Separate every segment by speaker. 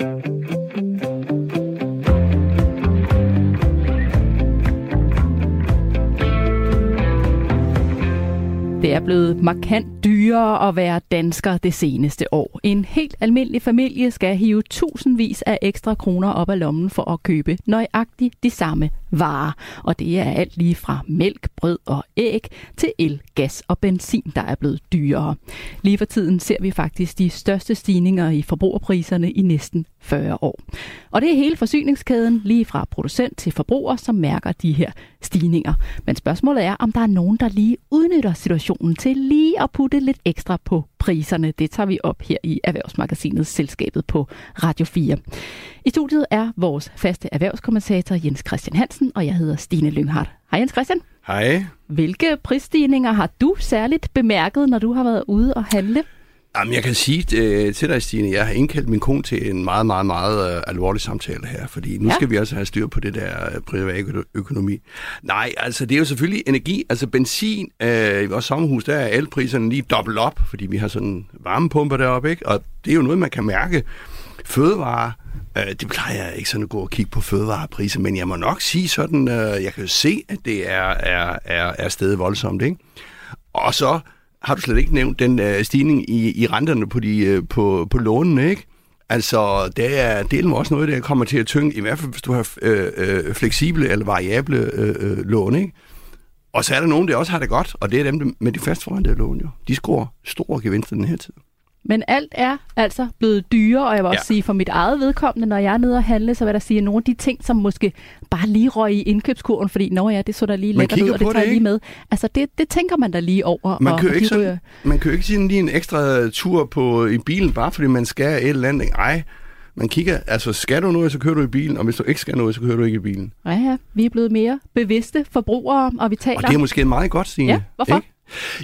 Speaker 1: Det er blevet markant dyrere at være dansker det seneste år. En helt almindelig familie skal hive tusindvis af ekstra kroner op af lommen for at købe nøjagtigt de samme varer. Og det er alt lige fra mælk, brød og æg til el, gas og benzin, der er blevet dyrere. Lige for tiden ser vi faktisk de største stigninger i forbrugerpriserne i næsten 40 år. Og det er hele forsyningskæden, lige fra producent til forbruger, som mærker de her stigninger. Men spørgsmålet er, om der er nogen, der lige udnytter situationen til lige at putte lidt ekstra på priserne. Det tager vi op her i Erhvervsmagasinet Selskabet på Radio 4. I studiet er vores faste erhvervskommentator Jens Christian Hansen, og jeg hedder Stine Lynghardt. Hej Jens Christian.
Speaker 2: Hej.
Speaker 1: Hvilke prisstigninger har du særligt bemærket, når du har været ude og handle?
Speaker 2: Jamen, jeg kan sige øh, til dig, Stine, jeg har indkaldt min kone til en meget, meget, meget øh, alvorlig samtale her, fordi nu ja. skal vi også have styr på det der øh, private økonomi. Nej, altså det er jo selvfølgelig energi, altså benzin, øh, i vores sommerhus, der er elpriserne lige dobbelt op, fordi vi har sådan varmepumper deroppe, ikke? og det er jo noget, man kan mærke. Fødevare, øh, det plejer jeg ikke sådan at gå og kigge på fødevarepriser, men jeg må nok sige sådan, øh, jeg kan jo se, at det er, er, er, er stedet voldsomt, ikke? Og så har du slet ikke nævnt den øh, stigning i, i renterne på, de, øh, på, på lånene, ikke? Altså, det er delen også noget, der kommer til at tynge, i hvert fald hvis du har øh, øh, fleksible eller variable øh, øh, lån, ikke? Og så er der nogen, der også har det godt, og det er dem med de fastforrentede lån, jo. De scorer store gevinster den her tid.
Speaker 1: Men alt er altså blevet dyrere, og jeg vil også ja. sige for mit eget vedkommende, når jeg er nede og handle, så vil jeg sige, nogle af de ting, som måske bare lige røg i indkøbskurven, fordi når ja, det så der lige lækkert ud, og det tager det, lige med. Altså det, det tænker man da lige over.
Speaker 2: Man kan
Speaker 1: jo
Speaker 2: ikke, sådan, man jo ikke sige lige en ekstra tur på i bilen, bare fordi man skal et eller andet. Ej, man kigger, altså skal du noget, så kører du i bilen, og hvis du ikke skal noget, så kører du ikke i bilen.
Speaker 1: Ja, ja. Vi er blevet mere bevidste forbrugere, og vi taler... Og
Speaker 2: det er måske meget godt, Signe.
Speaker 1: Ja, hvorfor? Ikke?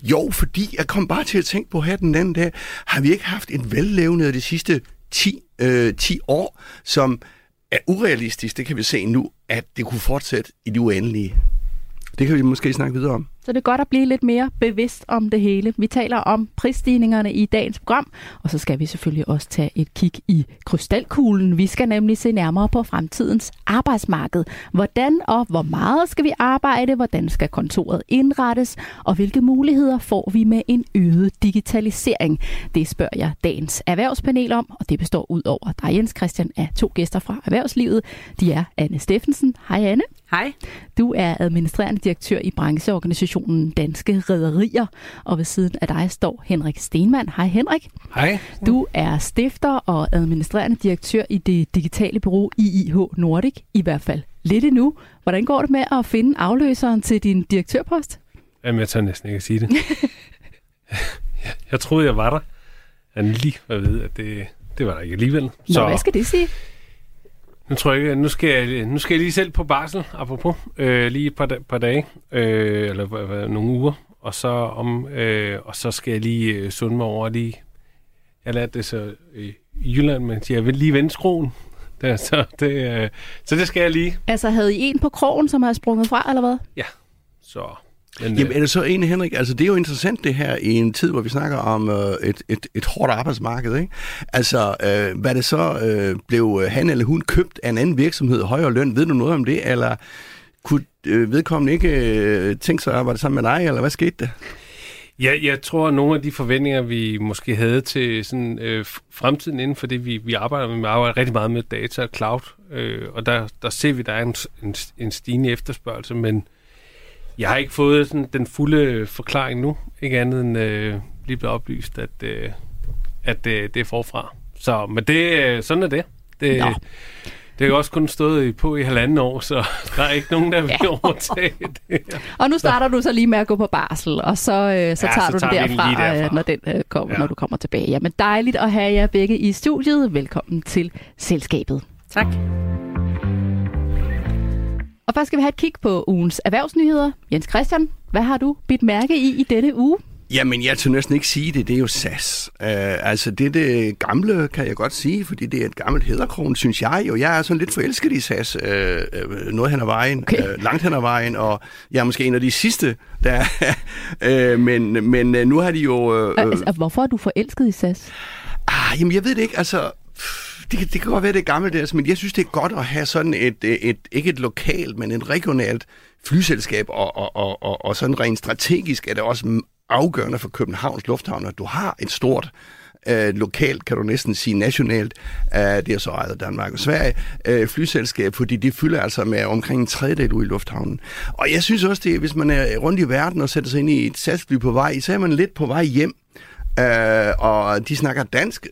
Speaker 2: Jo, fordi jeg kom bare til at tænke på her den anden dag, har vi ikke haft en vellevende de sidste 10, øh, 10 år, som er urealistisk, det kan vi se nu, at det kunne fortsætte i det uendelige. Det kan vi måske snakke videre om.
Speaker 1: Så det er godt at blive lidt mere bevidst om det hele. Vi taler om prisstigningerne i dagens program, og så skal vi selvfølgelig også tage et kig i krystalkuglen. Vi skal nemlig se nærmere på fremtidens arbejdsmarked. Hvordan og hvor meget skal vi arbejde? Hvordan skal kontoret indrettes? Og hvilke muligheder får vi med en øget digitalisering? Det spørger jeg dagens erhvervspanel om, og det består ud over dig, Jens Christian, af to gæster fra erhvervslivet. De er Anne Steffensen. Hej Anne.
Speaker 3: Hej.
Speaker 1: Du er administrerende direktør i brancheorganisationen Danske Rederier, og ved siden af dig står Henrik Stenmann. Hej Henrik.
Speaker 4: Hej.
Speaker 1: Du er stifter og administrerende direktør i det digitale bureau IIH Nordic, i hvert fald lidt endnu. Hvordan går det med at finde afløseren til din direktørpost?
Speaker 4: Jamen, jeg tager næsten ikke at sige det. jeg troede, jeg var der. Jeg lige var ved, at det, det var der ikke alligevel. Nå,
Speaker 1: Så, hvad skal det sige?
Speaker 4: Nu tror jeg nu skal jeg, nu skal jeg lige selv på barsel, apropos, øh, lige et par, par dage, øh, eller øh, nogle uger, og så, om, øh, og så skal jeg lige øh, sunde mig over lige, jeg lærte det så i Jylland, men jeg vil lige vende skruen, det, så, det, øh, så det skal jeg lige.
Speaker 1: Altså havde I en på krogen, som har sprunget fra, eller hvad?
Speaker 4: Ja, så
Speaker 2: men, Jamen er det så egentlig, Henrik, altså det er jo interessant det her i en tid, hvor vi snakker om øh, et, et, et hårdt arbejdsmarked, ikke? Altså, øh, hvad det så øh, blev han eller hun købt af en anden virksomhed, højere løn, ved du noget om det, eller kunne øh, vedkommende ikke øh, tænke sig at arbejde sammen med dig, eller hvad skete der?
Speaker 4: Ja, jeg tror, at nogle af de forventninger, vi måske havde til sådan, øh, fremtiden inden for det, vi, vi arbejder med, vi arbejder rigtig meget med data og cloud, øh, og der, der ser vi, at der er en, en, en stigende efterspørgsel, men jeg har ikke fået sådan, den fulde forklaring nu. Ikke andet end øh, lige blevet oplyst, at, øh, at øh, det er forfra. Så, men det, øh, sådan er det. Det, ja. det har også kun stået på i halvanden år, så der er ikke nogen, der vil ja. overtage det.
Speaker 1: Og nu starter så. du så lige med at gå på barsel, og så, øh, så ja, tager så du tager det derfra, derfra. Øh, når, den, øh, kommer, ja. når du kommer tilbage. Jamen dejligt at have jer begge i studiet. Velkommen til Selskabet.
Speaker 3: Tak.
Speaker 1: Først skal vi have et kig på ugens erhvervsnyheder. Jens Christian, hvad har du bidt mærke i i denne uge?
Speaker 2: Jamen, jeg tør næsten ikke sige det. Det er jo SAS. Uh, altså, det det gamle, kan jeg godt sige, fordi det er et gammelt hæderkron, synes jeg jo. Jeg er sådan lidt forelsket i SAS. Uh, noget hen ad vejen, okay. uh, langt hen ad vejen, og jeg er måske en af de sidste, der uh, men, men uh, nu har de jo... Uh,
Speaker 1: altså, hvorfor er du forelsket i SAS?
Speaker 2: Ah, jamen, jeg ved det ikke. Altså, det, det kan godt være, det er gammeldags, men jeg synes, det er godt at have sådan et, øh, et ikke et lokalt, men et regionalt flyselskab, og, og, og, og, og sådan rent strategisk er det også afgørende for Københavns Lufthavn, at du har et stort øh, lokalt, kan du næsten sige nationalt, øh, det er så ejet af Danmark og Sverige, øh, flyselskab, fordi de fylder altså med omkring en tredjedel ud i lufthavnen. Og jeg synes også, det hvis man er rundt i verden og sætter sig ind i et satsfly på vej, så er man lidt på vej hjem, Uh, og de snakker dansk,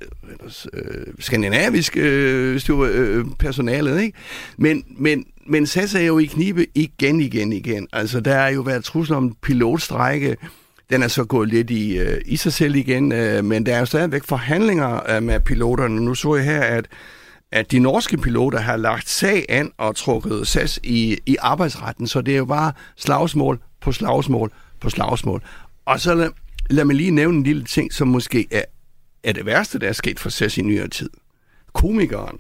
Speaker 2: øh, skandinavisk øh, styr, øh, personalet, ikke? Men, men, men SAS er jo i knibe igen, igen, igen. Altså, der er jo været trusler om pilotstrække, den er så gået lidt i, øh, i sig selv igen, øh, men der er jo stadigvæk forhandlinger øh, med piloterne. Nu så jeg her, at at de norske piloter har lagt sag an og trukket SAS i, i arbejdsretten, så det er jo bare slagsmål på slagsmål på slagsmål. Og så lad, mig lige nævne en lille ting, som måske er, er det værste, der er sket for SAS i nyere tid. Komikeren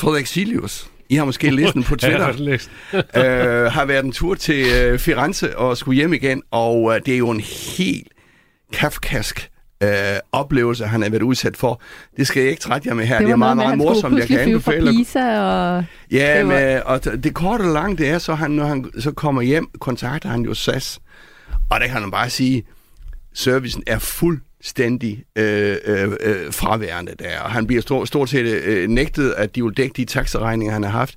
Speaker 2: Frederik Silius, I har måske læst den på Twitter,
Speaker 4: har læst.
Speaker 2: øh, har været en tur til øh, Firenze og skulle hjem igen, og øh, det er jo en helt kafkask øh, oplevelse, han har været udsat for. Det skal jeg ikke trætte jer med her.
Speaker 1: Det,
Speaker 2: det er meget, meget morsomt. Jeg kan
Speaker 1: anbefale. Pisa og...
Speaker 2: Ja, det var... med, og det korte og lange, det er så, han, når han så kommer hjem, kontakter han jo SAS. Og der kan han bare sige, servicen er fuldstændig øh, øh, øh, fraværende der. Og han bliver stort, stort set øh, nægtet, at de vil dække de taxaregninger, han har haft,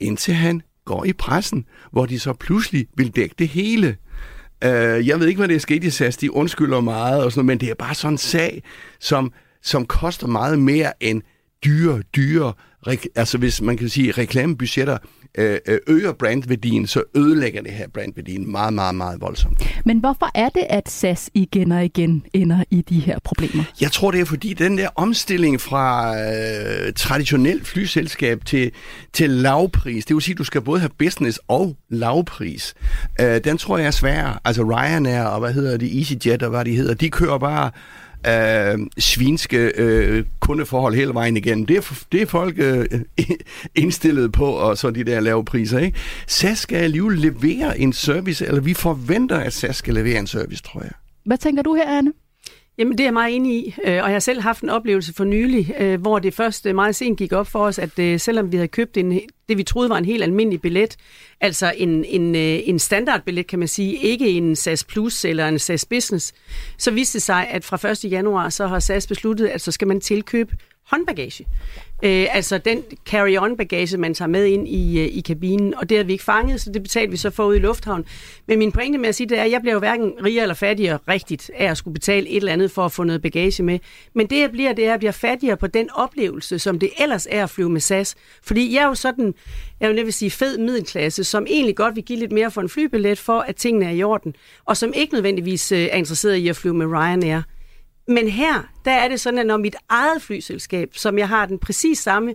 Speaker 2: indtil han går i pressen, hvor de så pludselig vil dække det hele. Øh, jeg ved ikke, hvad det er sket i SAS. De undskylder meget, og sådan noget, men det er bare sådan en sag, som, som koster meget mere end dyre, dyre, altså hvis man kan sige reklamebudgetter, Øh, øh, øger brandværdien, så ødelægger det her brandværdien meget, meget, meget voldsomt.
Speaker 1: Men hvorfor er det, at SAS igen og igen ender i de her problemer?
Speaker 2: Jeg tror, det er fordi den der omstilling fra øh, traditionelt flyselskab til, til lavpris, det vil sige, at du skal både have business og lavpris, øh, den tror jeg er svær. Altså Ryanair og hvad hedder det, EasyJet og hvad de hedder, de kører bare øh, svinske øh, kundeforhold hele vejen igen. Det er, det er folk øh, indstillet på, og så de der lave priser. Ikke? SAS skal alligevel levere en service, eller vi forventer, at SAS skal levere en service, tror jeg.
Speaker 1: Hvad tænker du her, Anne?
Speaker 3: Jamen, det er jeg meget enig i, øh, og jeg har selv haft en oplevelse for nylig, øh, hvor det først øh, meget sent gik op for os, at selvom vi havde købt en, det, vi troede var en helt almindelig billet, altså en, en, en standardbillet, kan man sige, ikke en SAS Plus eller en SAS Business, så viste det sig, at fra 1. januar, så har SAS besluttet, at så skal man tilkøbe håndbagage. Øh, altså den carry-on bagage, man tager med ind i, øh, i kabinen, og det har vi ikke fanget, så det betalte vi så for ude i lufthavnen. Men min pointe med at sige det er, at jeg bliver jo hverken rigere eller fattigere rigtigt af at skulle betale et eller andet for at få noget bagage med. Men det jeg bliver, det er, at jeg bliver fattigere på den oplevelse, som det ellers er at flyve med SAS. Fordi jeg er jo sådan, jeg vil sige fed middelklasse, som egentlig godt vil give lidt mere for en flybillet for, at tingene er i orden, og som ikke nødvendigvis øh, er interesseret i at flyve med Ryanair. Men her, der er det sådan, at når mit eget flyselskab, som jeg har den præcis samme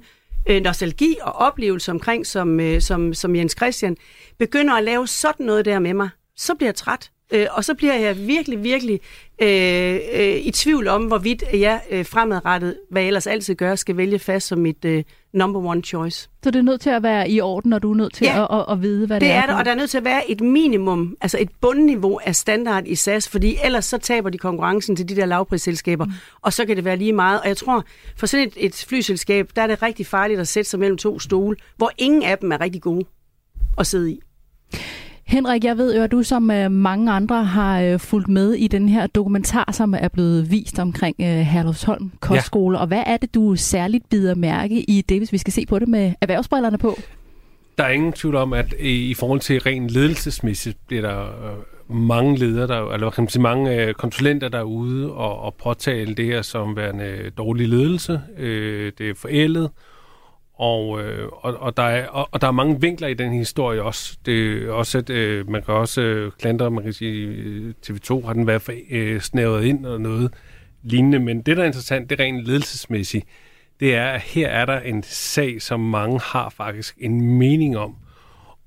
Speaker 3: øh, nostalgi og oplevelse omkring som, øh, som, som Jens Christian, begynder at lave sådan noget der med mig, så bliver jeg træt. Øh, og så bliver jeg virkelig, virkelig øh, øh, i tvivl om, hvorvidt jeg øh, fremadrettet, hvad jeg ellers altid gør, skal vælge fast som mit øh, number one choice.
Speaker 1: Så det er nødt til at være i orden, når du er nødt til ja, at, at, at vide, hvad det,
Speaker 3: det
Speaker 1: er?
Speaker 3: det er og der er nødt til at være et minimum, altså et bundniveau af standard i SAS, fordi ellers så taber de konkurrencen til de der lavprisselskaber, mm. og så kan det være lige meget. Og jeg tror, for sådan et, et flyselskab, der er det rigtig farligt at sætte sig mellem to stole, hvor ingen af dem er rigtig gode at sidde i.
Speaker 1: Henrik, jeg ved jo, at du som øh, mange andre har øh, fulgt med i den her dokumentar, som er blevet vist omkring øh, Herlufsholm Kostskole. Ja. Og hvad er det, du særligt bider mærke i det, hvis vi skal se på det med erhvervsbrillerne på?
Speaker 4: Der er ingen tvivl om, at i forhold til ren ledelsesmæssigt bliver der mange ledere, der, eller kan man sige, mange konsulenter der er ude og, og påtale det her som værende dårlig ledelse. det er forældet, og, øh, og, og, der er, og, og der er mange vinkler i den historie også. Det er også at, øh, man kan også øh, klandre, man kan sige, øh, TV2 har den været for, øh, snævret ind og noget lignende. Men det, der er interessant, det er rent ledelsesmæssigt, det er, at her er der en sag, som mange har faktisk en mening om,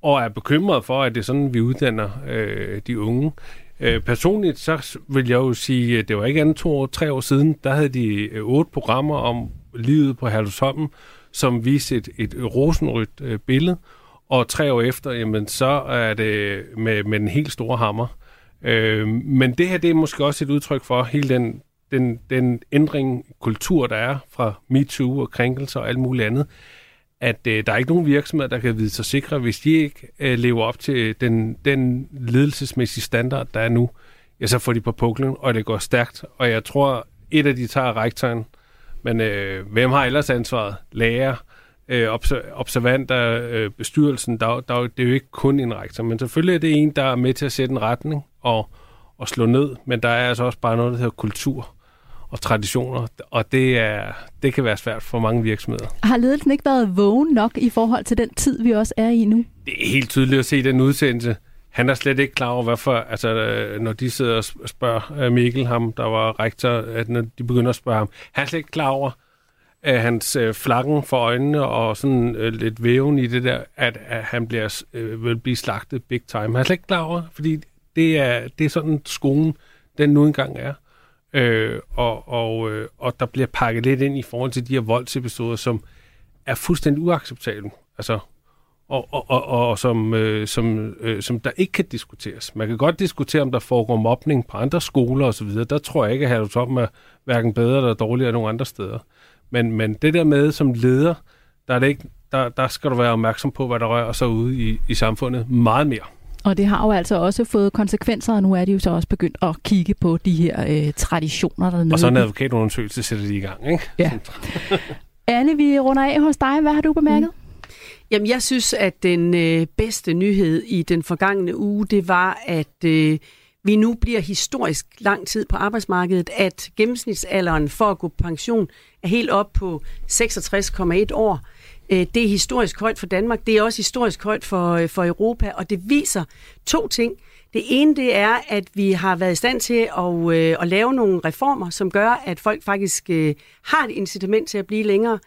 Speaker 4: og er bekymret for, at det er sådan, vi uddanner øh, de unge. Øh, personligt, så vil jeg jo sige, at det var ikke andet to år, tre år siden, der havde de øh, otte programmer om livet på Herlufsholm, som viste et, et rosenrødt øh, billede, og tre år efter, jamen, så er det med, med den helt store hammer. Øh, men det her, det er måske også et udtryk for hele den den, den ændring kultur, der er fra MeToo og krænkelser og alt muligt andet, at øh, der er ikke nogen virksomheder, der kan vide sig sikre, hvis de ikke øh, lever op til den, den ledelsesmæssige standard, der er nu, ja, så får de på puklen, og det går stærkt. Og jeg tror, et af de tager rektoren, men øh, hvem har ellers ansvaret? Lærer, øh, observanter, øh, bestyrelsen, der, der, det er jo ikke kun en rektor, men selvfølgelig er det en, der er med til at sætte en retning og, og slå ned, men der er altså også bare noget, der hedder kultur og traditioner, og det, er, det kan være svært for mange virksomheder.
Speaker 1: Har ledelsen ikke været vågen nok i forhold til den tid, vi også er i nu?
Speaker 4: Det er helt tydeligt at se den udsendelse. Han er slet ikke klar over, hvorfor, altså, øh, når de sidder og spørger øh, Mikkel, ham, der var rektor, at når de begynder at spørge ham, han er slet ikke klar over, at hans øh, flakken for øjnene og sådan øh, lidt væven i det der, at, at han bliver, øh, vil blive slagtet big time. Han er slet ikke klar over, fordi det er, det er sådan skolen, den nu engang er. Øh, og, og, øh, og der bliver pakket lidt ind i forhold til de her voldsepisoder, som er fuldstændig uacceptable. Altså, og, og, og, og som, øh, som, øh, som der ikke kan diskuteres. Man kan godt diskutere, om der foregår mobning på andre skoler osv. Der tror jeg ikke, at Herluf Toppen er hverken bedre eller dårligere end nogle andre steder. Men, men det der med som leder, der, er det ikke, der, der skal du være opmærksom på, hvad der rører sig ude i, i samfundet meget mere.
Speaker 1: Og det har jo altså også fået konsekvenser, og nu er de jo så også begyndt at kigge på de her øh, traditioner dernede.
Speaker 4: Og så en advokatundersøgelse sætter de i gang, ikke?
Speaker 1: Ja. Anne, vi runder af hos dig. Hvad har du bemærket? Mm.
Speaker 3: Jamen, jeg synes, at den øh, bedste nyhed i den forgangne uge, det var, at øh, vi nu bliver historisk lang tid på arbejdsmarkedet, at gennemsnitsalderen for at gå på pension er helt op på 66,1 år. Øh, det er historisk højt for Danmark, det er også historisk højt for, øh, for Europa, og det viser to ting. Det ene det er, at vi har været i stand til at, øh, at lave nogle reformer, som gør, at folk faktisk øh, har et incitament til at blive længere,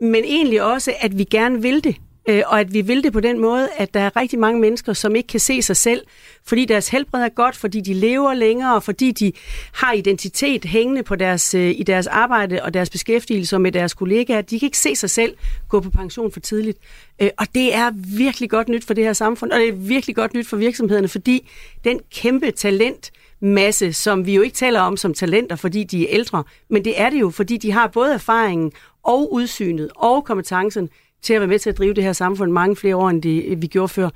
Speaker 3: men egentlig også, at vi gerne vil det øh, og at vi vil det på den måde, at der er rigtig mange mennesker, som ikke kan se sig selv, fordi deres helbred er godt, fordi de lever længere, og fordi de har identitet hængende på deres, øh, i deres arbejde og deres beskæftigelse med deres kollegaer. De kan ikke se sig selv gå på pension for tidligt. Øh, og det er virkelig godt nyt for det her samfund, og det er virkelig godt nyt for virksomhederne, fordi den kæmpe talent, masse, som vi jo ikke taler om som talenter, fordi de er ældre, men det er det jo, fordi de har både erfaringen og udsynet og kompetencen til at være med til at drive det her samfund mange flere år, end det, vi gjorde før.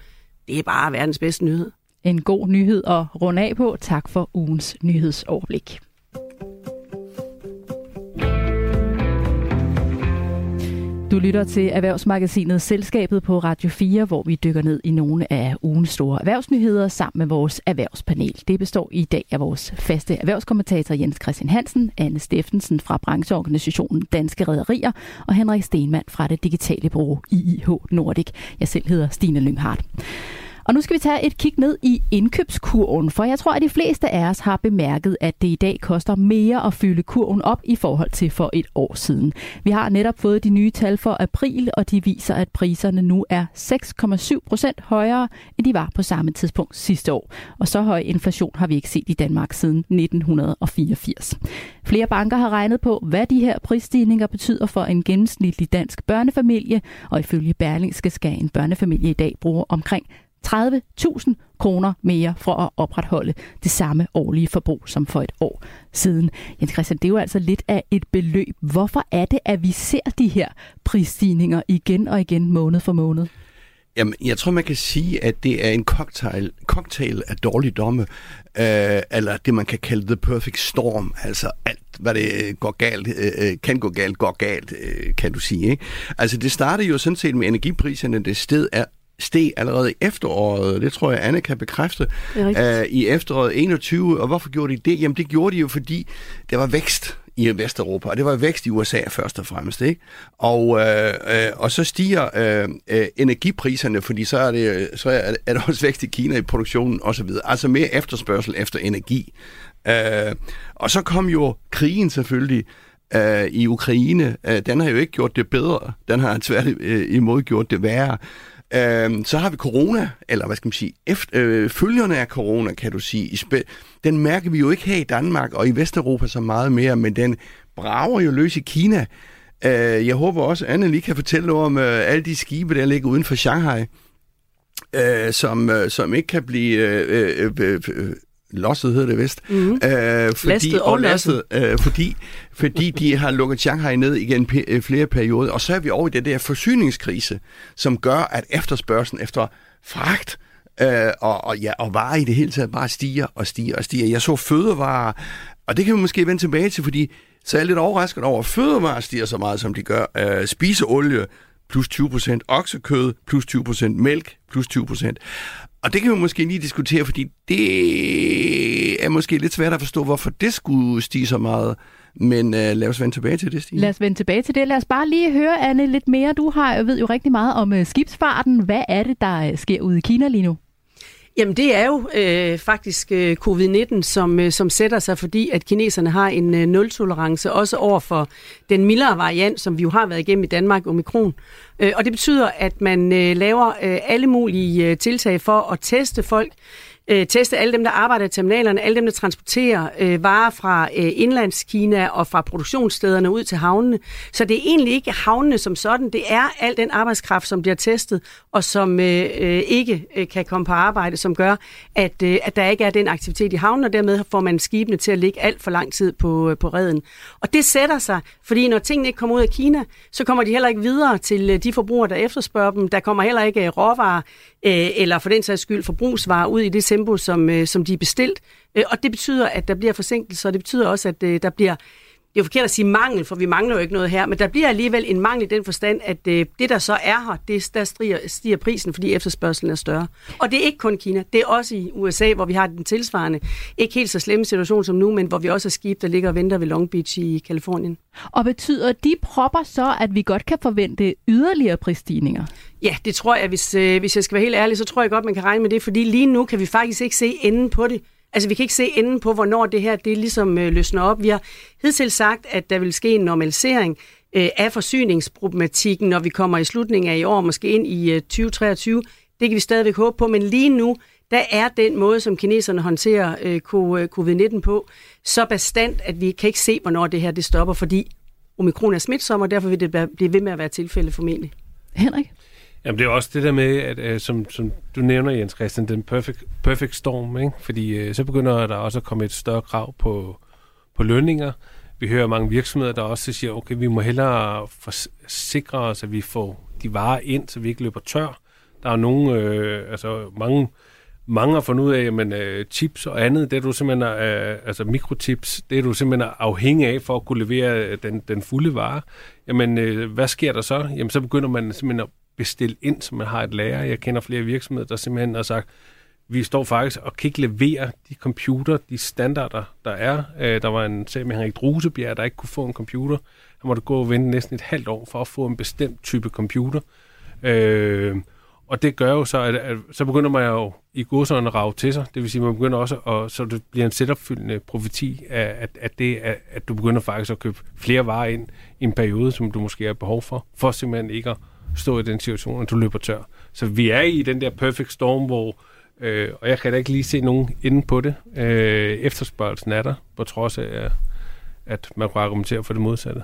Speaker 3: Det er bare verdens bedste nyhed.
Speaker 1: En god nyhed at runde af på. Tak for ugens nyhedsoverblik. Du lytter til Erhvervsmagasinet Selskabet på Radio 4, hvor vi dykker ned i nogle af ugens store erhvervsnyheder sammen med vores erhvervspanel. Det består i dag af vores faste erhvervskommentator Jens Christian Hansen, Anne Steffensen fra brancheorganisationen Danske Rederier og Henrik Stenmann fra det digitale bureau IIH Nordic. Jeg selv hedder Stine Lynghardt. Og nu skal vi tage et kig ned i indkøbskurven, for jeg tror, at de fleste af os har bemærket, at det i dag koster mere at fylde kurven op i forhold til for et år siden. Vi har netop fået de nye tal for april, og de viser, at priserne nu er 6,7 procent højere, end de var på samme tidspunkt sidste år. Og så høj inflation har vi ikke set i Danmark siden 1984. Flere banker har regnet på, hvad de her prisstigninger betyder for en gennemsnitlig dansk børnefamilie, og ifølge Berlingske skal en børnefamilie i dag bruge omkring 30.000 kroner mere for at opretholde det samme årlige forbrug som for et år siden. Jens Christian, det er jo altså lidt af et beløb. Hvorfor er det, at vi ser de her prisstigninger igen og igen måned for måned?
Speaker 2: Jamen, jeg tror, man kan sige, at det er en cocktail, cocktail af dårligdomme, øh, eller det, man kan kalde the perfect storm, altså alt, hvad det øh, går galt, øh, øh, kan gå galt, går galt, øh, kan du sige. Ikke? Altså, det startede jo sådan set med energipriserne, det sted er steg allerede i efteråret. Det tror jeg, Anne kan bekræfte. Uh, I efteråret 21. Og hvorfor gjorde de det? Jamen, det gjorde de jo, fordi der var vækst i Vesteuropa, og det var vækst i USA først og fremmest. Ikke? Og, øh, øh, og så stiger øh, øh, energipriserne, fordi så er, det, så er, er der også vækst i Kina i produktionen osv. Altså mere efterspørgsel efter energi. Øh, og så kom jo krigen selvfølgelig øh, i Ukraine. Øh, den har jo ikke gjort det bedre. Den har tværtimod gjort det værre. Øh, så har vi corona, eller hvad skal man sige, efter, øh, følgerne af corona, kan du sige. I den mærker vi jo ikke her i Danmark og i Vesteuropa så meget mere, men den brager jo løs i Kina. Øh, jeg håber også, at Anne lige kan fortælle om øh, alle de skibe, der ligger uden for Shanghai, øh, som, øh, som ikke kan blive... Øh, øh, øh, øh losset hedder det vist. Mm-hmm.
Speaker 3: Øh, fordi, lastet og, og lastet.
Speaker 2: Øh, fordi, fordi de har lukket Shanghai ned igen p- øh, flere perioder. Og så er vi over i det der forsyningskrise, som gør, at efterspørgselen efter fragt øh, og, og, ja, og varer i det hele taget bare stiger og stiger og stiger. Jeg så fødevarer, og det kan vi måske vende tilbage til, fordi så er jeg lidt overrasket over, at fødevarer stiger så meget, som de gør. Øh, spiseolie plus 20%, oksekød plus 20%, mælk plus 20%. Og det kan vi måske lige diskutere, fordi det er måske lidt svært at forstå, hvorfor det skulle stige så meget. Men øh, lad os vende tilbage til det, Stine.
Speaker 1: Lad os vende tilbage til det. Lad os bare lige høre, Anne, lidt mere. Du har, jeg ved jo rigtig meget om øh, skibsfarten. Hvad er det, der øh, sker ude i Kina lige nu?
Speaker 3: Jamen det er jo øh, faktisk øh, covid-19, som, øh, som sætter sig, fordi at kineserne har en øh, nul-tolerance, også over for den mildere variant, som vi jo har været igennem i Danmark, omikron. Øh, og det betyder, at man øh, laver øh, alle mulige øh, tiltag for at teste folk, øh, teste alle dem, der arbejder i terminalerne, alle dem, der transporterer øh, varer fra øh, indlandskina og fra produktionsstederne ud til havnene. Så det er egentlig ikke havnene som sådan, det er al den arbejdskraft, som bliver testet, og som øh, øh, ikke øh, kan komme på arbejde, som gør, at, øh, at der ikke er den aktivitet i havnen, og dermed får man skibene til at ligge alt for lang tid på, øh, på redden. Og det sætter sig, fordi når tingene ikke kommer ud af Kina, så kommer de heller ikke videre til øh, de forbrugere, der efterspørger dem. Der kommer heller ikke øh, råvarer, øh, eller for den sags skyld forbrugsvarer ud i det tempo, som, øh, som de er bestilt. Øh, og det betyder, at der bliver forsinkelser, og det betyder også, at øh, der bliver det er jo forkert at sige mangel, for vi mangler jo ikke noget her, men der bliver alligevel en mangel i den forstand, at øh, det, der så er her, det, der stiger, stiger prisen, fordi efterspørgselen er større. Og det er ikke kun Kina, det er også i USA, hvor vi har den tilsvarende, ikke helt så slemme situation som nu, men hvor vi også har skib, der ligger og venter ved Long Beach i Kalifornien.
Speaker 1: Og betyder de propper så, at vi godt kan forvente yderligere prisstigninger?
Speaker 3: Ja, det tror jeg, hvis, øh, hvis jeg skal være helt ærlig, så tror jeg godt, man kan regne med det, fordi lige nu kan vi faktisk ikke se enden på det. Altså, vi kan ikke se enden på, hvornår det her det ligesom øh, løsner op. Vi har hidtil sagt, at der vil ske en normalisering øh, af forsyningsproblematikken, når vi kommer i slutningen af i år, måske ind i øh, 2023. Det kan vi stadigvæk håbe på, men lige nu, der er den måde, som kineserne håndterer øh, øh covid-19 på, så bestandt, at vi kan ikke se, hvornår det her det stopper, fordi omikron er smitsom, og derfor vil det blive ved med at være tilfælde formentlig.
Speaker 1: Henrik?
Speaker 4: Jamen det er også det der med, at øh, som, som du nævner, Jens Christian, den perfect, perfect storm, ikke? fordi øh, så begynder der også at komme et større krav på, på lønninger. Vi hører mange virksomheder, der også siger, okay, vi må hellere sikre os, at vi får de varer ind, så vi ikke løber tør. Der er nogle, øh, altså mange, mange har fundet ud af, at øh, chips og andet, det er du simpelthen, øh, altså mikrochips, det er du simpelthen afhængig af for at kunne levere øh, den, den fulde vare. Jamen, øh, hvad sker der så? Jamen, så begynder man simpelthen at bestille ind, så man har et lager. Jeg kender flere virksomheder, der simpelthen har sagt, vi står faktisk og kan ikke levere de computer, de standarder, der er. Øh, der var en sag med Henrik Drusebjerg, der ikke kunne få en computer. Han måtte gå og vente næsten et halvt år for at få en bestemt type computer. Øh, og det gør jo så, at, at så begynder man jo i godsøjne at rave til sig. Det vil sige, at man begynder også, at, så det bliver en selvopfyldende profeti, at, at, at, det, at, at du begynder faktisk at købe flere varer ind i en periode, som du måske har behov for, for simpelthen ikke at stå i den situation, at du løber tør. Så vi er i den der perfect storm, hvor, øh, og jeg kan da ikke lige se nogen inde på det. Øh, efterspørgelsen er der, på trods af, at man kunne argumentere for det modsatte.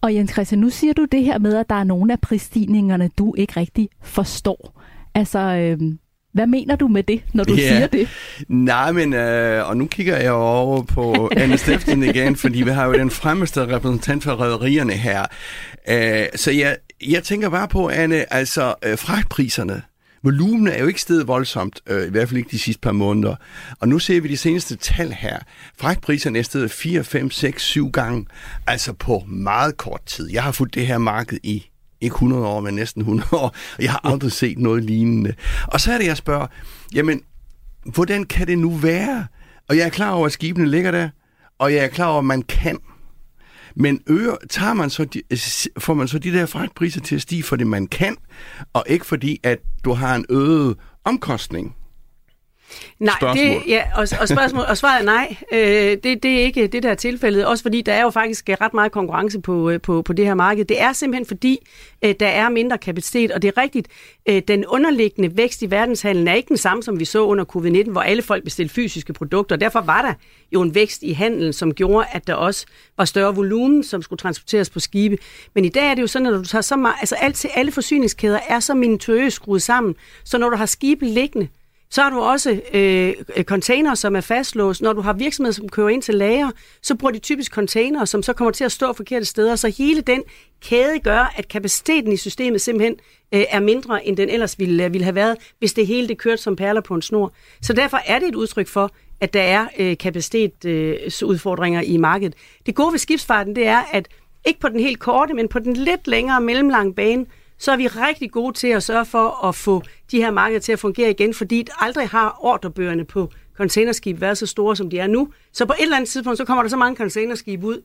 Speaker 1: Og Jens Christian, nu siger du det her med, at der er nogle af prisstigningerne, du ikke rigtig forstår. Altså, øh, hvad mener du med det, når du yeah. siger det?
Speaker 2: Nej, men, øh, og nu kigger jeg over på Anne Steffensen igen, fordi vi har jo den fremmeste repræsentant for rædderierne her. Øh, så jeg, jeg tænker bare på, Anne, altså øh, fragtpriserne. Volumen er jo ikke stedet voldsomt, øh, i hvert fald ikke de sidste par måneder. Og nu ser vi de seneste tal her. Fragtpriserne er stedet 4, 5, 6, 7 gange, altså på meget kort tid. Jeg har fulgt det her marked i ikke 100 år, men næsten 100 år, og jeg har aldrig set noget lignende. Og så er det, jeg spørger, jamen, hvordan kan det nu være? Og jeg er klar over, at skibene ligger der, og jeg er klar over, at man kan men øger, tager man så de, øh, får man så de der fragtpriser til at stige, det man kan, og ikke fordi, at du har en øget omkostning.
Speaker 3: Nej, spørgsmål. Det, ja, og, og, spørgsmål, og svaret er nej. Øh, det, det er ikke det, der er tilfældet. Også fordi der er jo faktisk ret meget konkurrence på, øh, på, på det her marked. Det er simpelthen fordi, øh, der er mindre kapacitet. Og det er rigtigt, øh, den underliggende vækst i verdenshandlen er ikke den samme, som vi så under covid-19, hvor alle folk bestilte fysiske produkter. Derfor var der jo en vækst i handelen, som gjorde, at der også var større volumen, som skulle transporteres på skibe. Men i dag er det jo sådan, at du tager så meget, altså alt til alle forsyningskæder er så minutøst skruet sammen, så når du har skibe liggende, så har du også øh, øh container, som er fastlåst. Når du har virksomheder, som kører ind til lager, så bruger de typisk container, som så kommer til at stå forkerte steder. Så hele den kæde gør, at kapaciteten i systemet simpelthen øh, er mindre, end den ellers ville, øh, ville have været, hvis det hele det kørte som perler på en snor. Så derfor er det et udtryk for, at der er øh, kapacitetsudfordringer øh, i markedet. Det gode ved skibsfarten, det er, at ikke på den helt korte, men på den lidt længere mellemlange bane, så er vi rigtig gode til at sørge for at få de her markeder til at fungere igen, fordi aldrig har ordrebøgerne på containerskib været så store, som de er nu. Så på et eller andet tidspunkt, så kommer der så mange containerskib ud,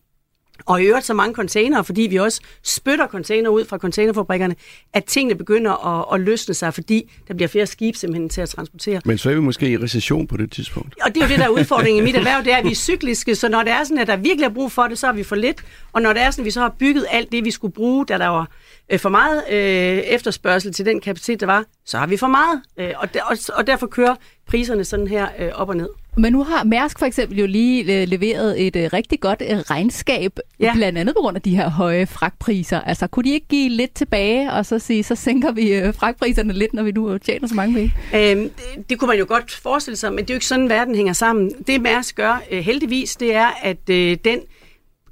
Speaker 3: og i øvrigt så mange containere, fordi vi også spytter container ud fra containerfabrikkerne, at tingene begynder at, at løsne sig, fordi der bliver flere skib simpelthen til at transportere.
Speaker 2: Men så er vi måske i recession på det tidspunkt.
Speaker 3: Og det er jo det, der er udfordringen i mit erhverv, det er, at vi er cykliske, så når det er sådan, at der virkelig er brug for det, så er vi for lidt. Og når det er sådan, at vi så har bygget alt det, vi skulle bruge, da der var øh, for meget øh, efterspørgsel til den kapacitet, der var, så har vi for meget. Øh, og, der, og, og derfor kører priserne sådan her øh, op og ned.
Speaker 1: Men nu har Mærsk for eksempel jo lige øh, leveret et øh, rigtig godt øh, regnskab, ja. blandt andet på grund af de her høje fragtpriser. Altså, kunne de ikke give lidt tilbage, og så sige, så sænker vi øh, fragtpriserne lidt, når vi nu tjener så mange penge?
Speaker 3: Øhm, det, det kunne man jo godt forestille sig, men det er jo ikke sådan, verden hænger sammen. Det Mærsk gør øh, heldigvis, det er, at øh, den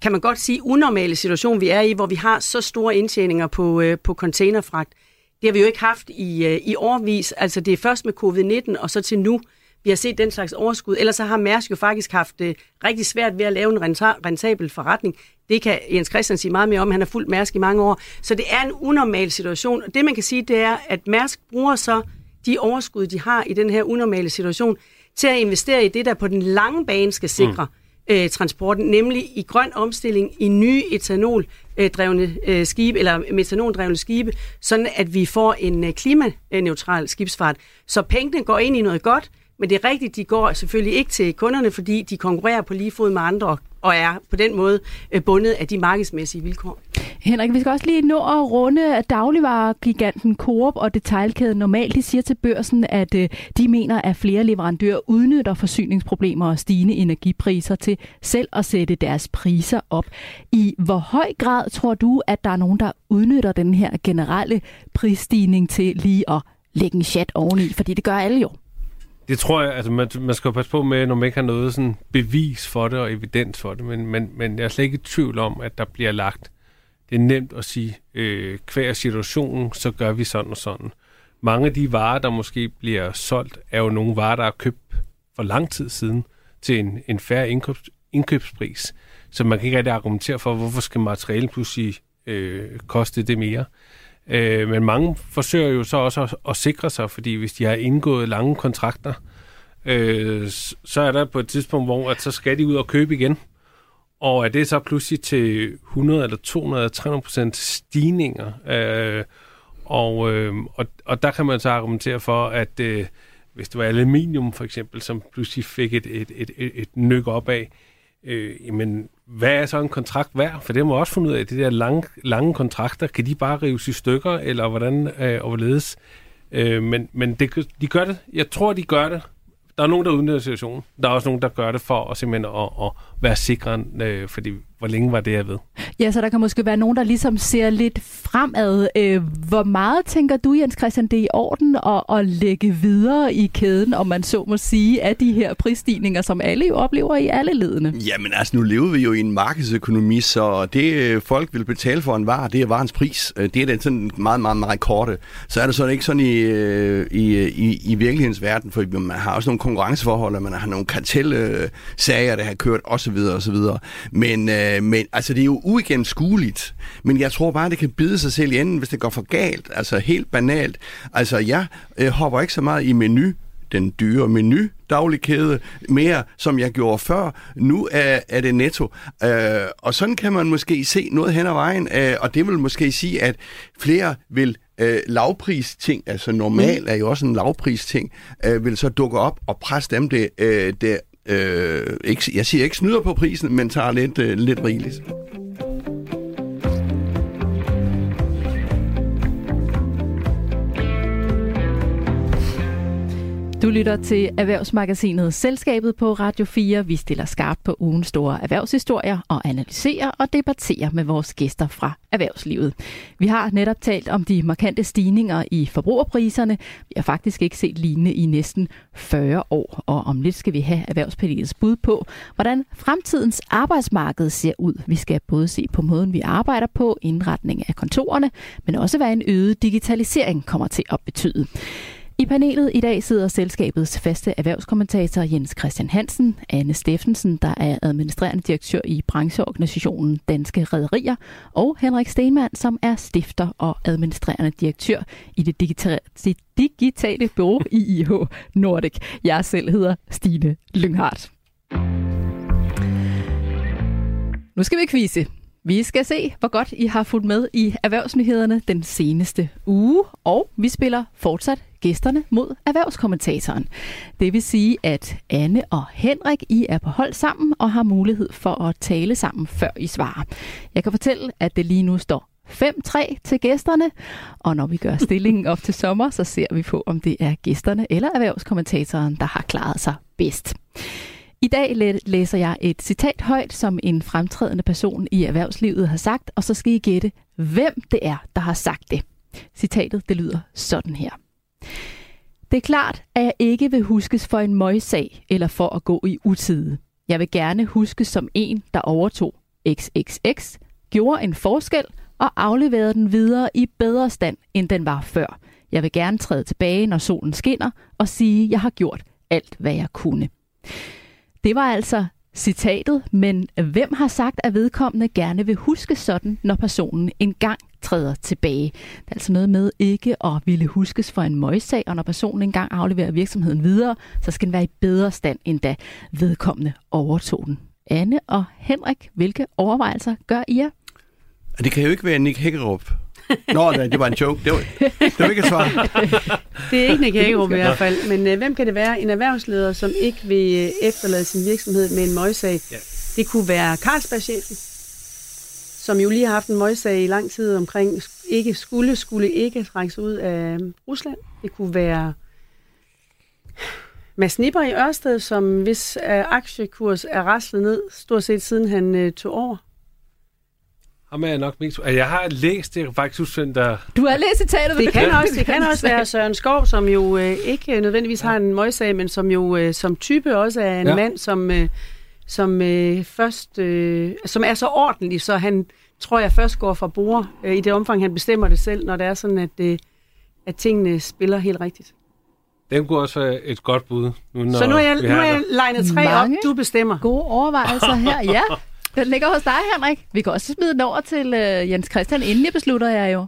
Speaker 3: kan man godt sige, unormale situation, vi er i, hvor vi har så store indtjeninger på, øh, på containerfragt. Det har vi jo ikke haft i, øh, i årvis. Altså det er først med covid-19 og så til nu, vi har set den slags overskud. Ellers så har Mærsk jo faktisk haft det rigtig svært ved at lave en rentabel forretning. Det kan Jens Christian sige meget mere om. Han har fulgt Mærsk i mange år. Så det er en unormal situation. Og det man kan sige, det er, at Mærsk bruger så de overskud, de har i den her unormale situation, til at investere i det, der på den lange bane skal sikre mm. øh, transporten, nemlig i grøn omstilling, i nye etanoldrevne øh, skibe, eller metanoldrevne skibe, sådan at vi får en øh, klimaneutral skibsfart. Så pengene går ind i noget godt, men det er rigtigt, de går selvfølgelig ikke til kunderne, fordi de konkurrerer på lige fod med andre og er på den måde øh, bundet af de markedsmæssige vilkår.
Speaker 1: Henrik, vi skal også lige nå at runde dagligvaregiganten Coop og detaljkæden Normalt. De siger til børsen, at øh, de mener, at flere leverandører udnytter forsyningsproblemer og stigende energipriser til selv at sætte deres priser op. I hvor høj grad tror du, at der er nogen, der udnytter den her generelle prisstigning til lige at lægge en chat oveni? Fordi det gør alle jo.
Speaker 4: Det tror jeg, altså man, man skal jo passe på med, når man ikke har noget sådan bevis for det og evidens for det, men, men, men jeg er slet ikke i tvivl om, at der bliver lagt. Det er nemt at sige, øh, hver situationen, så gør vi sådan og sådan. Mange af de varer, der måske bliver solgt, er jo nogle varer, der er købt for lang tid siden til en, en færre indkøbs, indkøbspris. Så man kan ikke rigtig argumentere for, hvorfor skal materialet pludselig øh, koste det mere. Øh, men mange forsøger jo så også at, at sikre sig, fordi hvis de har indgået lange kontrakter, øh, så er der på et tidspunkt, hvor at så skal de ud og købe igen. Og er det så pludselig til 100 eller 200 eller 300 procent stigninger? Øh, og, øh, og, og der kan man så argumentere for, at øh, hvis det var aluminium for eksempel, som pludselig fik et, et, et, et, et nyk op af, øh, jamen hvad er så en kontrakt værd? For det må også finde ud af, de der lange, lange kontrakter, kan de bare rives i stykker, eller hvordan øh, overledes? Øh, men men det, de gør det. Jeg tror, de gør det. Der er nogen, der udnytter situationen. Der er også nogen, der gør det for at simpelthen at, at være sikre, øh, fordi hvor længe var det, jeg ved?
Speaker 1: Ja, så der kan måske være nogen, der ligesom ser lidt fremad. Øh, hvor meget tænker du, Jens Christian, det er i orden at, at lægge videre i kæden, om man så må sige, af de her prisstigninger, som alle jo oplever i alle ledene?
Speaker 2: Jamen altså, nu lever vi jo i en markedsøkonomi, så det øh, folk vil betale for en vare, det er varens pris. Øh, det er den sådan meget, meget, meget korte. Så er det sådan ikke sådan i, i, i, i virkelighedens verden, for man har også nogle konkurrenceforhold, og man har nogle kartelsager, der har kørt osv. osv. Men øh, Øh, men altså, det er jo uigennemskueligt. Men jeg tror bare, det kan bide sig selv i enden, hvis det går for galt. Altså helt banalt. Altså, jeg øh, hopper ikke så meget i menu den dyre menu dagligkæde mere, som jeg gjorde før. Nu er, er det netto. Øh, og sådan kan man måske se noget hen ad vejen, øh, og det vil måske sige, at flere vil øh, lavpris-ting, altså normal mm. er jo også en lavpris-ting, øh, vil så dukke op og presse dem det, øh, det øh, ikke, jeg siger ikke snyder på prisen, men tager lidt, øh, lidt rigeligt.
Speaker 1: Du lytter til Erhvervsmagasinet Selskabet på Radio 4. Vi stiller skarpt på ugens store erhvervshistorier og analyserer og debatterer med vores gæster fra erhvervslivet. Vi har netop talt om de markante stigninger i forbrugerpriserne. Vi har faktisk ikke set lignende i næsten 40 år, og om lidt skal vi have erhvervspanelets bud på, hvordan fremtidens arbejdsmarked ser ud. Vi skal både se på måden, vi arbejder på, indretning af kontorerne, men også hvad en øget digitalisering kommer til at betyde. I panelet i dag sidder selskabets faste erhvervskommentator Jens Christian Hansen, Anne Steffensen, der er administrerende direktør i brancheorganisationen Danske Rederier, og Henrik Stenmann, som er stifter og administrerende direktør i det digitale, det digitale bureau IIH Nordic. Jeg selv hedder Stine Lynghardt. Nu skal vi quizze. Vi skal se, hvor godt I har fulgt med i erhvervsnyhederne den seneste uge, og vi spiller fortsat gæsterne mod erhvervskommentatoren. Det vil sige, at Anne og Henrik, I er på hold sammen og har mulighed for at tale sammen, før I svarer. Jeg kan fortælle, at det lige nu står 5-3 til gæsterne, og når vi gør stillingen op til sommer, så ser vi på, om det er gæsterne eller erhvervskommentatoren, der har klaret sig bedst. I dag læser jeg et citat højt, som en fremtrædende person i erhvervslivet har sagt, og så skal I gætte, hvem det er, der har sagt det. Citatet det lyder sådan her. Det er klart, at jeg ikke vil huskes for en møgssag eller for at gå i utide. Jeg vil gerne huskes som en, der overtog XXX, gjorde en forskel og afleverede den videre i bedre stand, end den var før. Jeg vil gerne træde tilbage, når solen skinner, og sige, at jeg har gjort alt, hvad jeg kunne. Det var altså citatet, men hvem har sagt, at vedkommende gerne vil huske sådan, når personen engang træder tilbage? Det er altså noget med ikke at ville huskes for en møgssag, og når personen engang afleverer virksomheden videre, så skal den være i bedre stand, end da vedkommende overtog den. Anne og Henrik, hvilke overvejelser gør I jer?
Speaker 2: Det kan jo ikke være Nick Hækkerup. Nå, nej, det var en joke. Det var, det var ikke et svar.
Speaker 3: Det er ikke Nick Hagerup i hvert fald. Men øh, hvem kan det være? En erhvervsleder, som ikke vil øh, efterlade sin virksomhed med en møgssag. Ja. Det kunne være Carlsberg-chefen, som jo lige har haft en møgssag i lang tid omkring ikke skulle, skulle ikke trække sig ud af Rusland. Det kunne være Mads Nipper i Ørsted, som hvis øh, aktiekurs er raslet ned, stort set siden han øh, tog over.
Speaker 4: Ham er jeg nok mest... Jeg har læst det faktisk der...
Speaker 1: Du har læst citatet?
Speaker 3: Det kan også, det kan også være Søren Skov, som jo øh, ikke nødvendigvis har en møgssag, men som jo øh, som type også er en ja. mand, som, øh, som øh, først... Øh, som er så ordentlig, så han tror jeg først går fra bord øh, i det omfang, han bestemmer det selv, når det er sådan, at, øh, at tingene spiller helt rigtigt.
Speaker 4: Den kunne også være et godt bud.
Speaker 3: Nu, når så nu er jeg, nu er jeg legnet tre Mange op, du bestemmer.
Speaker 1: Gode overvejelser her, ja. Den ligger hos dig, Henrik. Vi kan også smide den over til uh, Jens Christian, inden jeg beslutter jeg jo.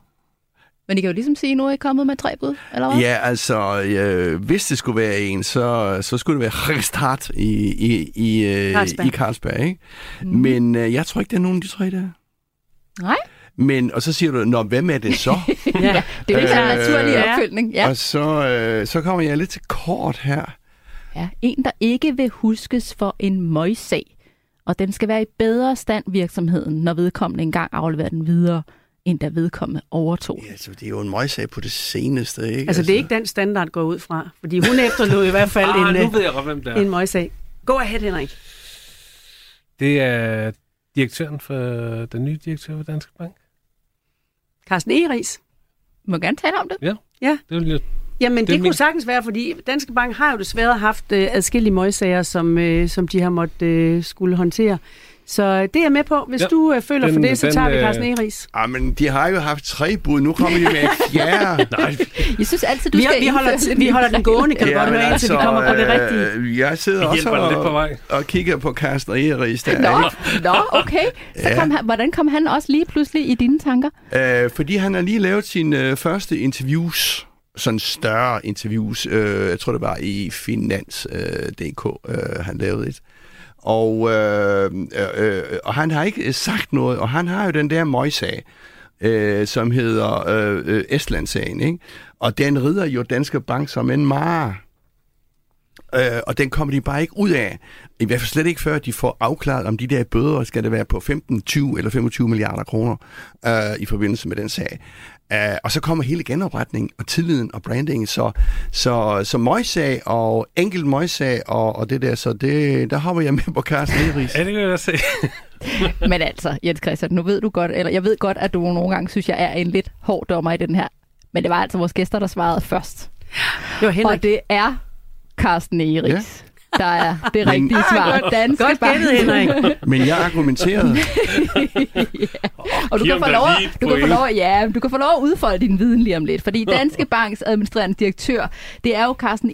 Speaker 1: Men I kan jo ligesom sige, at nu er I kommet med tre bud, eller hvad?
Speaker 2: Ja, altså, ja, hvis det skulle være en, så, så skulle det være Restart i, i, i, Carlsberg. i Carlsberg, ikke? Mm. Men uh, jeg tror ikke, det er nogen af de tre der.
Speaker 1: Nej.
Speaker 2: Men, og så siger du, Nå, hvem er det så?
Speaker 1: ja, det er jo en naturlig opfølgning. Ja.
Speaker 2: Og så, øh, så kommer jeg lidt til kort her.
Speaker 1: Ja, en, der ikke vil huskes for en møgssag og den skal være i bedre stand virksomheden, når vedkommende engang afleverer den videre, end da vedkommende overtog.
Speaker 2: Ja, altså, det er jo en møgssag på det seneste, ikke?
Speaker 3: Altså, det er ikke den standard går ud fra, fordi hun efterlod i hvert fald ah, en, nu ved jeg godt, hvem det er. en møgssag. Go ahead, Henrik.
Speaker 4: Det er direktøren for den nye direktør for Danske Bank.
Speaker 3: Carsten Egeris.
Speaker 1: Må gerne tale om det?
Speaker 4: Ja, ja. det vil jeg
Speaker 3: Jamen, det, det kunne min... sagtens være, fordi Danske Bank har jo desværre haft øh, adskillige møgsager, som, øh, som de har måttet øh, skulle håndtere. Så det er jeg med på. Hvis ja, du øh, føler den, for det, så den, tager vi øh, Carsten Egeris.
Speaker 2: Ja, ah, men de har jo haft tre bud. Nu kommer de med et fjerde.
Speaker 1: Nej. Jeg synes altid, du
Speaker 3: vi,
Speaker 1: skal
Speaker 3: vi holder, vi holder den gående, kan ja, du godt høre, indtil vi altså, kommer på det rigtige.
Speaker 2: Øh, jeg sidder også og, lidt på vej. og kigger på Carsten Egeris der.
Speaker 1: Nå, nå okay. Så kom han, hvordan kom han også lige pludselig i dine tanker?
Speaker 2: Øh, fordi han har lige lavet sine øh, første interviews sådan større interviews. Øh, jeg tror, det var i Finans.dk, øh, øh, han lavede et. Og, øh, øh, øh og han har ikke øh, sagt noget, og han har jo den der møjsag, øh, som hedder øh, øh, Estland-sagen, ikke? Og den rider jo Danske Bank som en mare. Øh, og den kommer de bare ikke ud af. I hvert fald slet ikke før de får afklaret, om de der bøder skal det være på 15, 20 eller 25 milliarder kroner øh, i forbindelse med den sag. Uh, og så kommer hele genopretningen og tilliden og brandingen. Så, så, så møjsag og enkelt møjsag og, og det der, så det, der hopper jeg med på Carsten Eris.
Speaker 4: Ja, det kan jeg se.
Speaker 1: Men altså, Jens Christian, nu ved du godt, eller jeg ved godt, at du nogle gange synes, jeg er en lidt hård dommer i den her. Men det var altså vores gæster, der svarede først.
Speaker 3: Det var Henrik.
Speaker 1: Og det er Carsten Eris. Ja der er det
Speaker 2: Men-
Speaker 1: rigtige svar.
Speaker 3: Godt-
Speaker 1: Danske
Speaker 3: Godt gættet, Henrik.
Speaker 2: Men jeg argumenterede.
Speaker 1: Og du kan, få lov, du, kan få lov, ja, du kan få lov at udfolde din viden lige om lidt, fordi Danske Banks administrerende direktør, det er jo Carsten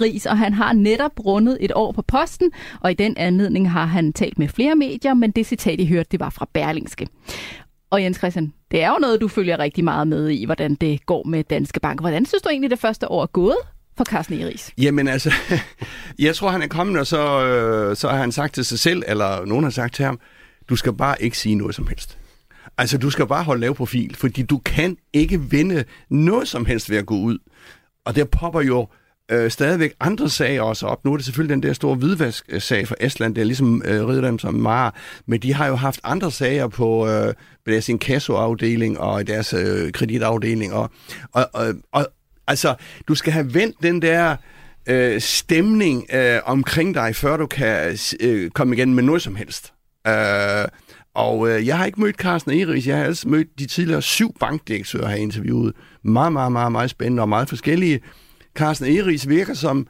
Speaker 1: Ries, og han har netop rundet et år på posten, og i den anledning har han talt med flere medier, men det citat, I hørte, det var fra Berlingske. Og Jens Christian, det er jo noget, du følger rigtig meget med i, hvordan det går med Danske Bank. Hvordan synes du egentlig, det første år er gået for Carsten Eris?
Speaker 2: Jamen altså, jeg tror, han er kommet, og så, øh, så har han sagt til sig selv, eller nogen har sagt til ham, du skal bare ikke sige noget som helst. Altså, du skal bare holde lav profil, fordi du kan ikke vinde noget som helst ved at gå ud. Og der popper jo øh, stadigvæk andre sager også op. Nu er det selvfølgelig den der store hvidvask-sag fra Estland, der ligesom øh, rider dem som mar. Men de har jo haft andre sager på øh, deres inkassoafdeling og deres øh, kreditafdeling. Og, og, og, og altså, du skal have vendt den der øh, stemning øh, omkring dig, før du kan øh, komme igen med noget som helst. Øh, og øh, jeg har ikke mødt Carsten Eris, jeg har altså mødt de tidligere syv bankdirektører, her interviewet. Meget, meget, meget, meget spændende og meget forskellige. Carsten Eris virker som,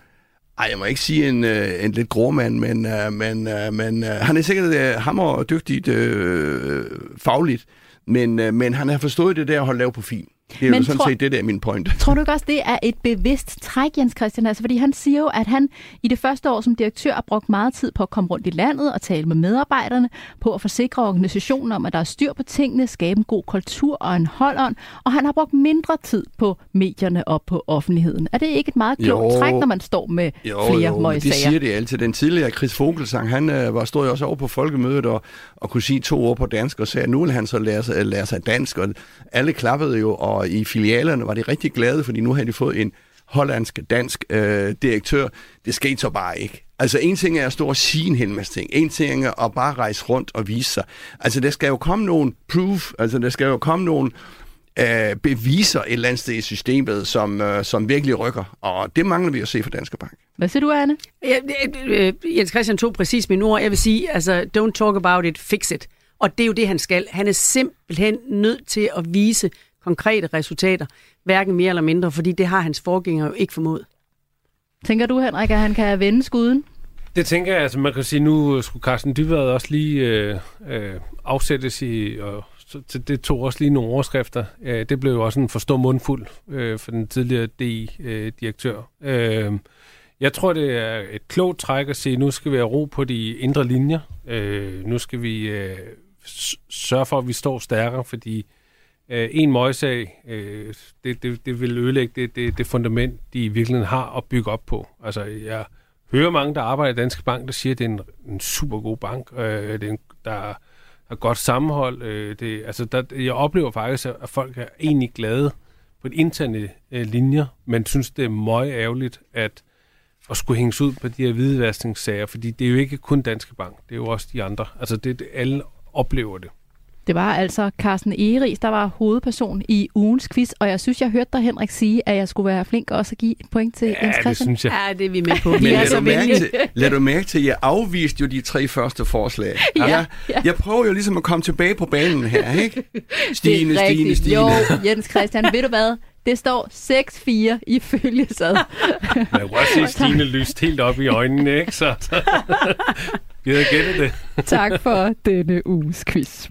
Speaker 2: ej, jeg må ikke sige en, øh, en lidt grå mand, men, øh, men, øh, men øh, han er sikkert øh, hammer dygtigt øh, fagligt, men, øh, men han har forstået det der at holde lav profil. Det er
Speaker 1: Men
Speaker 2: jo sådan
Speaker 1: tror-
Speaker 2: set det, der er min point.
Speaker 1: Tror du ikke også, det er et bevidst træk, Jens Christian? Altså, fordi han siger jo, at han i det første år som direktør har brugt meget tid på at komme rundt i landet og tale med medarbejderne, på at forsikre organisationen om, at der er styr på tingene, skabe en god kultur og en holdånd, og han har brugt mindre tid på medierne og på offentligheden. Er det ikke et meget klogt
Speaker 2: Jo.
Speaker 1: træk, når man står med flere
Speaker 2: jo, men det
Speaker 1: møgsager?
Speaker 2: siger det altid. Den tidligere Chris Fogelsang, han øh, var stod jo også over på folkemødet og, og kunne sige to ord på dansk og sagde, at nu vil han så lære sig, lære sig dansk. Og alle klappede jo, og i filialerne var de rigtig glade, fordi nu havde de fået en hollandsk dansk øh, direktør. Det skete så bare ikke. Altså en ting er at stå og sige en hel masse ting. En ting er at bare rejse rundt og vise sig. Altså der skal jo komme nogen proof, altså der skal jo komme nogen øh, beviser et eller andet sted i systemet, som, øh, som virkelig rykker. Og det mangler vi at se fra Danske Bank.
Speaker 1: Hvad siger du, Anne?
Speaker 3: Ja, øh, øh, Jens Christian tog præcis mine ord. Jeg vil sige, altså, don't talk about it, fix it. Og det er jo det, han skal. Han er simpelthen nødt til at vise konkrete resultater, hverken mere eller mindre, fordi det har hans forgænger jo ikke formået.
Speaker 1: Tænker du, Henrik, at han kan vende skuden?
Speaker 4: Det tænker jeg, altså man kan sige, nu skulle Carsten Dybvad også lige øh, øh, afsættes i, og så, det tog også lige nogle overskrifter. Øh, det blev jo også en for stor mundfuld øh, for den tidligere DI-direktør. Øh, jeg tror, det er et klogt træk at sige, nu skal vi have ro på de indre linjer. Øh, nu skal vi øh, sørge for, at vi står stærkere, fordi øh, en møgssag, øh, det, det, det vil ødelægge det, det, det fundament, de i virkeligheden har at bygge op på. Altså, jeg hører mange, der arbejder i Danske Bank, der siger, at det er en, en super god bank. Øh, det er en, der er godt sammenhold. Øh, det, altså, der, jeg oplever faktisk, at folk er egentlig glade på de interne øh, linjer, men synes, det er meget ærgerligt, at at skulle hænges ud på de her hvidvaskningssager, fordi det er jo ikke kun Danske Bank, det er jo også de andre. Altså, det, det alle oplever det.
Speaker 1: Det var altså Carsten Egeris, der var hovedperson i ugens quiz, og jeg synes, jeg hørte dig, Henrik, sige, at jeg skulle være flink også at give et point til Jens
Speaker 4: Ja, det
Speaker 1: Christian.
Speaker 4: synes jeg.
Speaker 3: Ja, det er vi med på.
Speaker 2: Men
Speaker 3: Vi er
Speaker 2: lad
Speaker 3: så
Speaker 2: du, mærke til, lad du mærke til, at jeg afviste jo de tre første forslag.
Speaker 1: Ja,
Speaker 2: jeg,
Speaker 1: ja.
Speaker 2: jeg prøver jo ligesom at komme tilbage på banen her, ikke? Stine,
Speaker 1: det er
Speaker 2: Stine,
Speaker 1: rigtigt.
Speaker 2: Stine.
Speaker 1: Jo, Jens Christian, ved du hvad? Det står 6-4 i følgesad.
Speaker 4: Man kan godt se Stine lyst helt op i øjnene, ikke? Så, så vi havde gættet det.
Speaker 1: tak for denne uges quiz.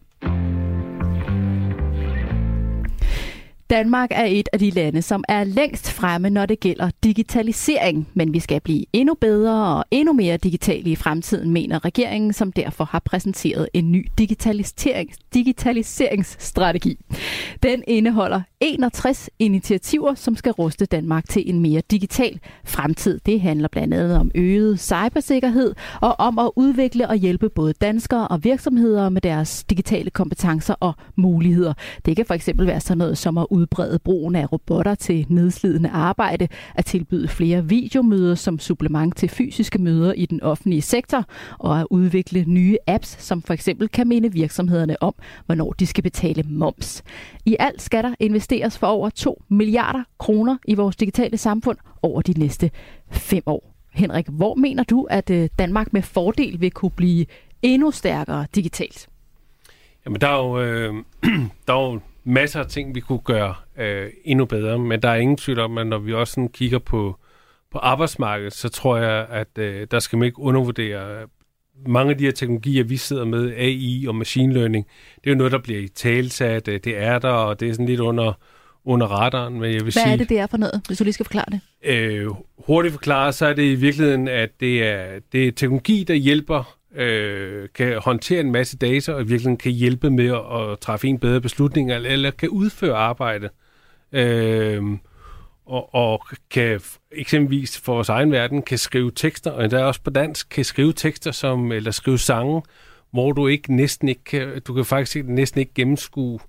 Speaker 1: Danmark er et af de lande, som er længst fremme, når det gælder digitalisering. Men vi skal blive endnu bedre og endnu mere digitale i fremtiden, mener regeringen, som derfor har præsenteret en ny digitaliserings- digitaliseringsstrategi. Den indeholder 61 initiativer, som skal ruste Danmark til en mere digital fremtid. Det handler blandt andet om øget cybersikkerhed og om at udvikle og hjælpe både danskere og virksomheder med deres digitale kompetencer og muligheder. Det kan for eksempel være sådan noget som at udbrede brugen af robotter til nedslidende arbejde, at tilbyde flere videomøder som supplement til fysiske møder i den offentlige sektor, og at udvikle nye apps, som for eksempel kan minde virksomhederne om, hvornår de skal betale moms. I alt skal der investeres investeres for over 2 milliarder kroner i vores digitale samfund over de næste fem år. Henrik, hvor mener du, at øh, Danmark med fordel vil kunne blive endnu stærkere digitalt?
Speaker 4: Jamen, der er jo, øh, der er jo masser af ting, vi kunne gøre øh, endnu bedre, men der er ingen tvivl om, at når vi også sådan kigger på, på arbejdsmarkedet, så tror jeg, at øh, der skal man ikke undervurdere mange af de her teknologier, vi sidder med, AI og machine learning, det er jo noget, der bliver i talsat, øh, det er der, og det er sådan lidt under, under radaren. Men jeg vil
Speaker 1: Hvad
Speaker 4: sige,
Speaker 1: er det, det er for noget, hvis du lige skal forklare det?
Speaker 4: Øh, hurtigt forklaret, så er det i virkeligheden, at det er, det er teknologi, der hjælper, øh, kan håndtere en masse data, og i virkeligheden kan hjælpe med at, at træffe en bedre beslutning, eller, eller kan udføre arbejde. Øh, og, og kan eksempelvis for vores egen verden kan skrive tekster, og endda også på dansk kan skrive tekster som eller skrive sange, hvor du ikke næsten ikke kan, du kan faktisk næsten ikke gennemskue,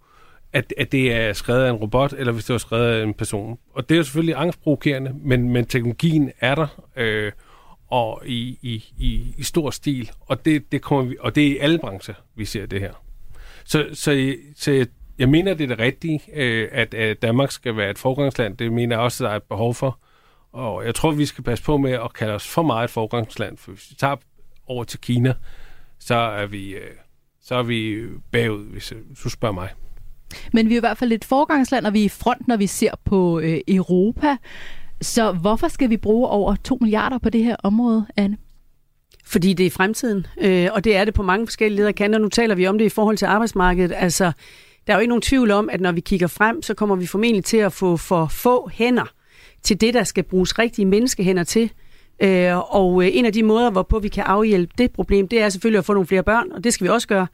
Speaker 4: at, at det er skrevet af en robot, eller hvis det er skrevet af en person. Og det er jo selvfølgelig angstprovokerende, men, men teknologien er der, øh, og i, i, i, i stor stil, og det, det kommer vi, og det er i alle brancher, vi ser det her. Så, så, så jeg mener, det er det rigtige, øh, at, at Danmark skal være et forgangsland. Det mener jeg også, at der er et behov for. Og jeg tror, vi skal passe på med at kalde os for meget et forgangsland, for hvis vi tager over til Kina, så er vi, øh, så er vi bagud, hvis du spørger mig.
Speaker 1: Men vi er i hvert fald et forgangsland, og vi er i front, når vi ser på øh, Europa. Så hvorfor skal vi bruge over 2 milliarder på det her område, Anne?
Speaker 3: Fordi det er fremtiden, øh, og det er det på mange forskellige leder kanter. Nu taler vi om det i forhold til arbejdsmarkedet. Altså, der er jo ikke nogen tvivl om, at når vi kigger frem, så kommer vi formentlig til at få for få hænder til det, der skal bruges rigtige menneskehænder til. Øh, og øh, en af de måder, hvorpå vi kan afhjælpe det problem, det er selvfølgelig at få nogle flere børn, og det skal vi også gøre.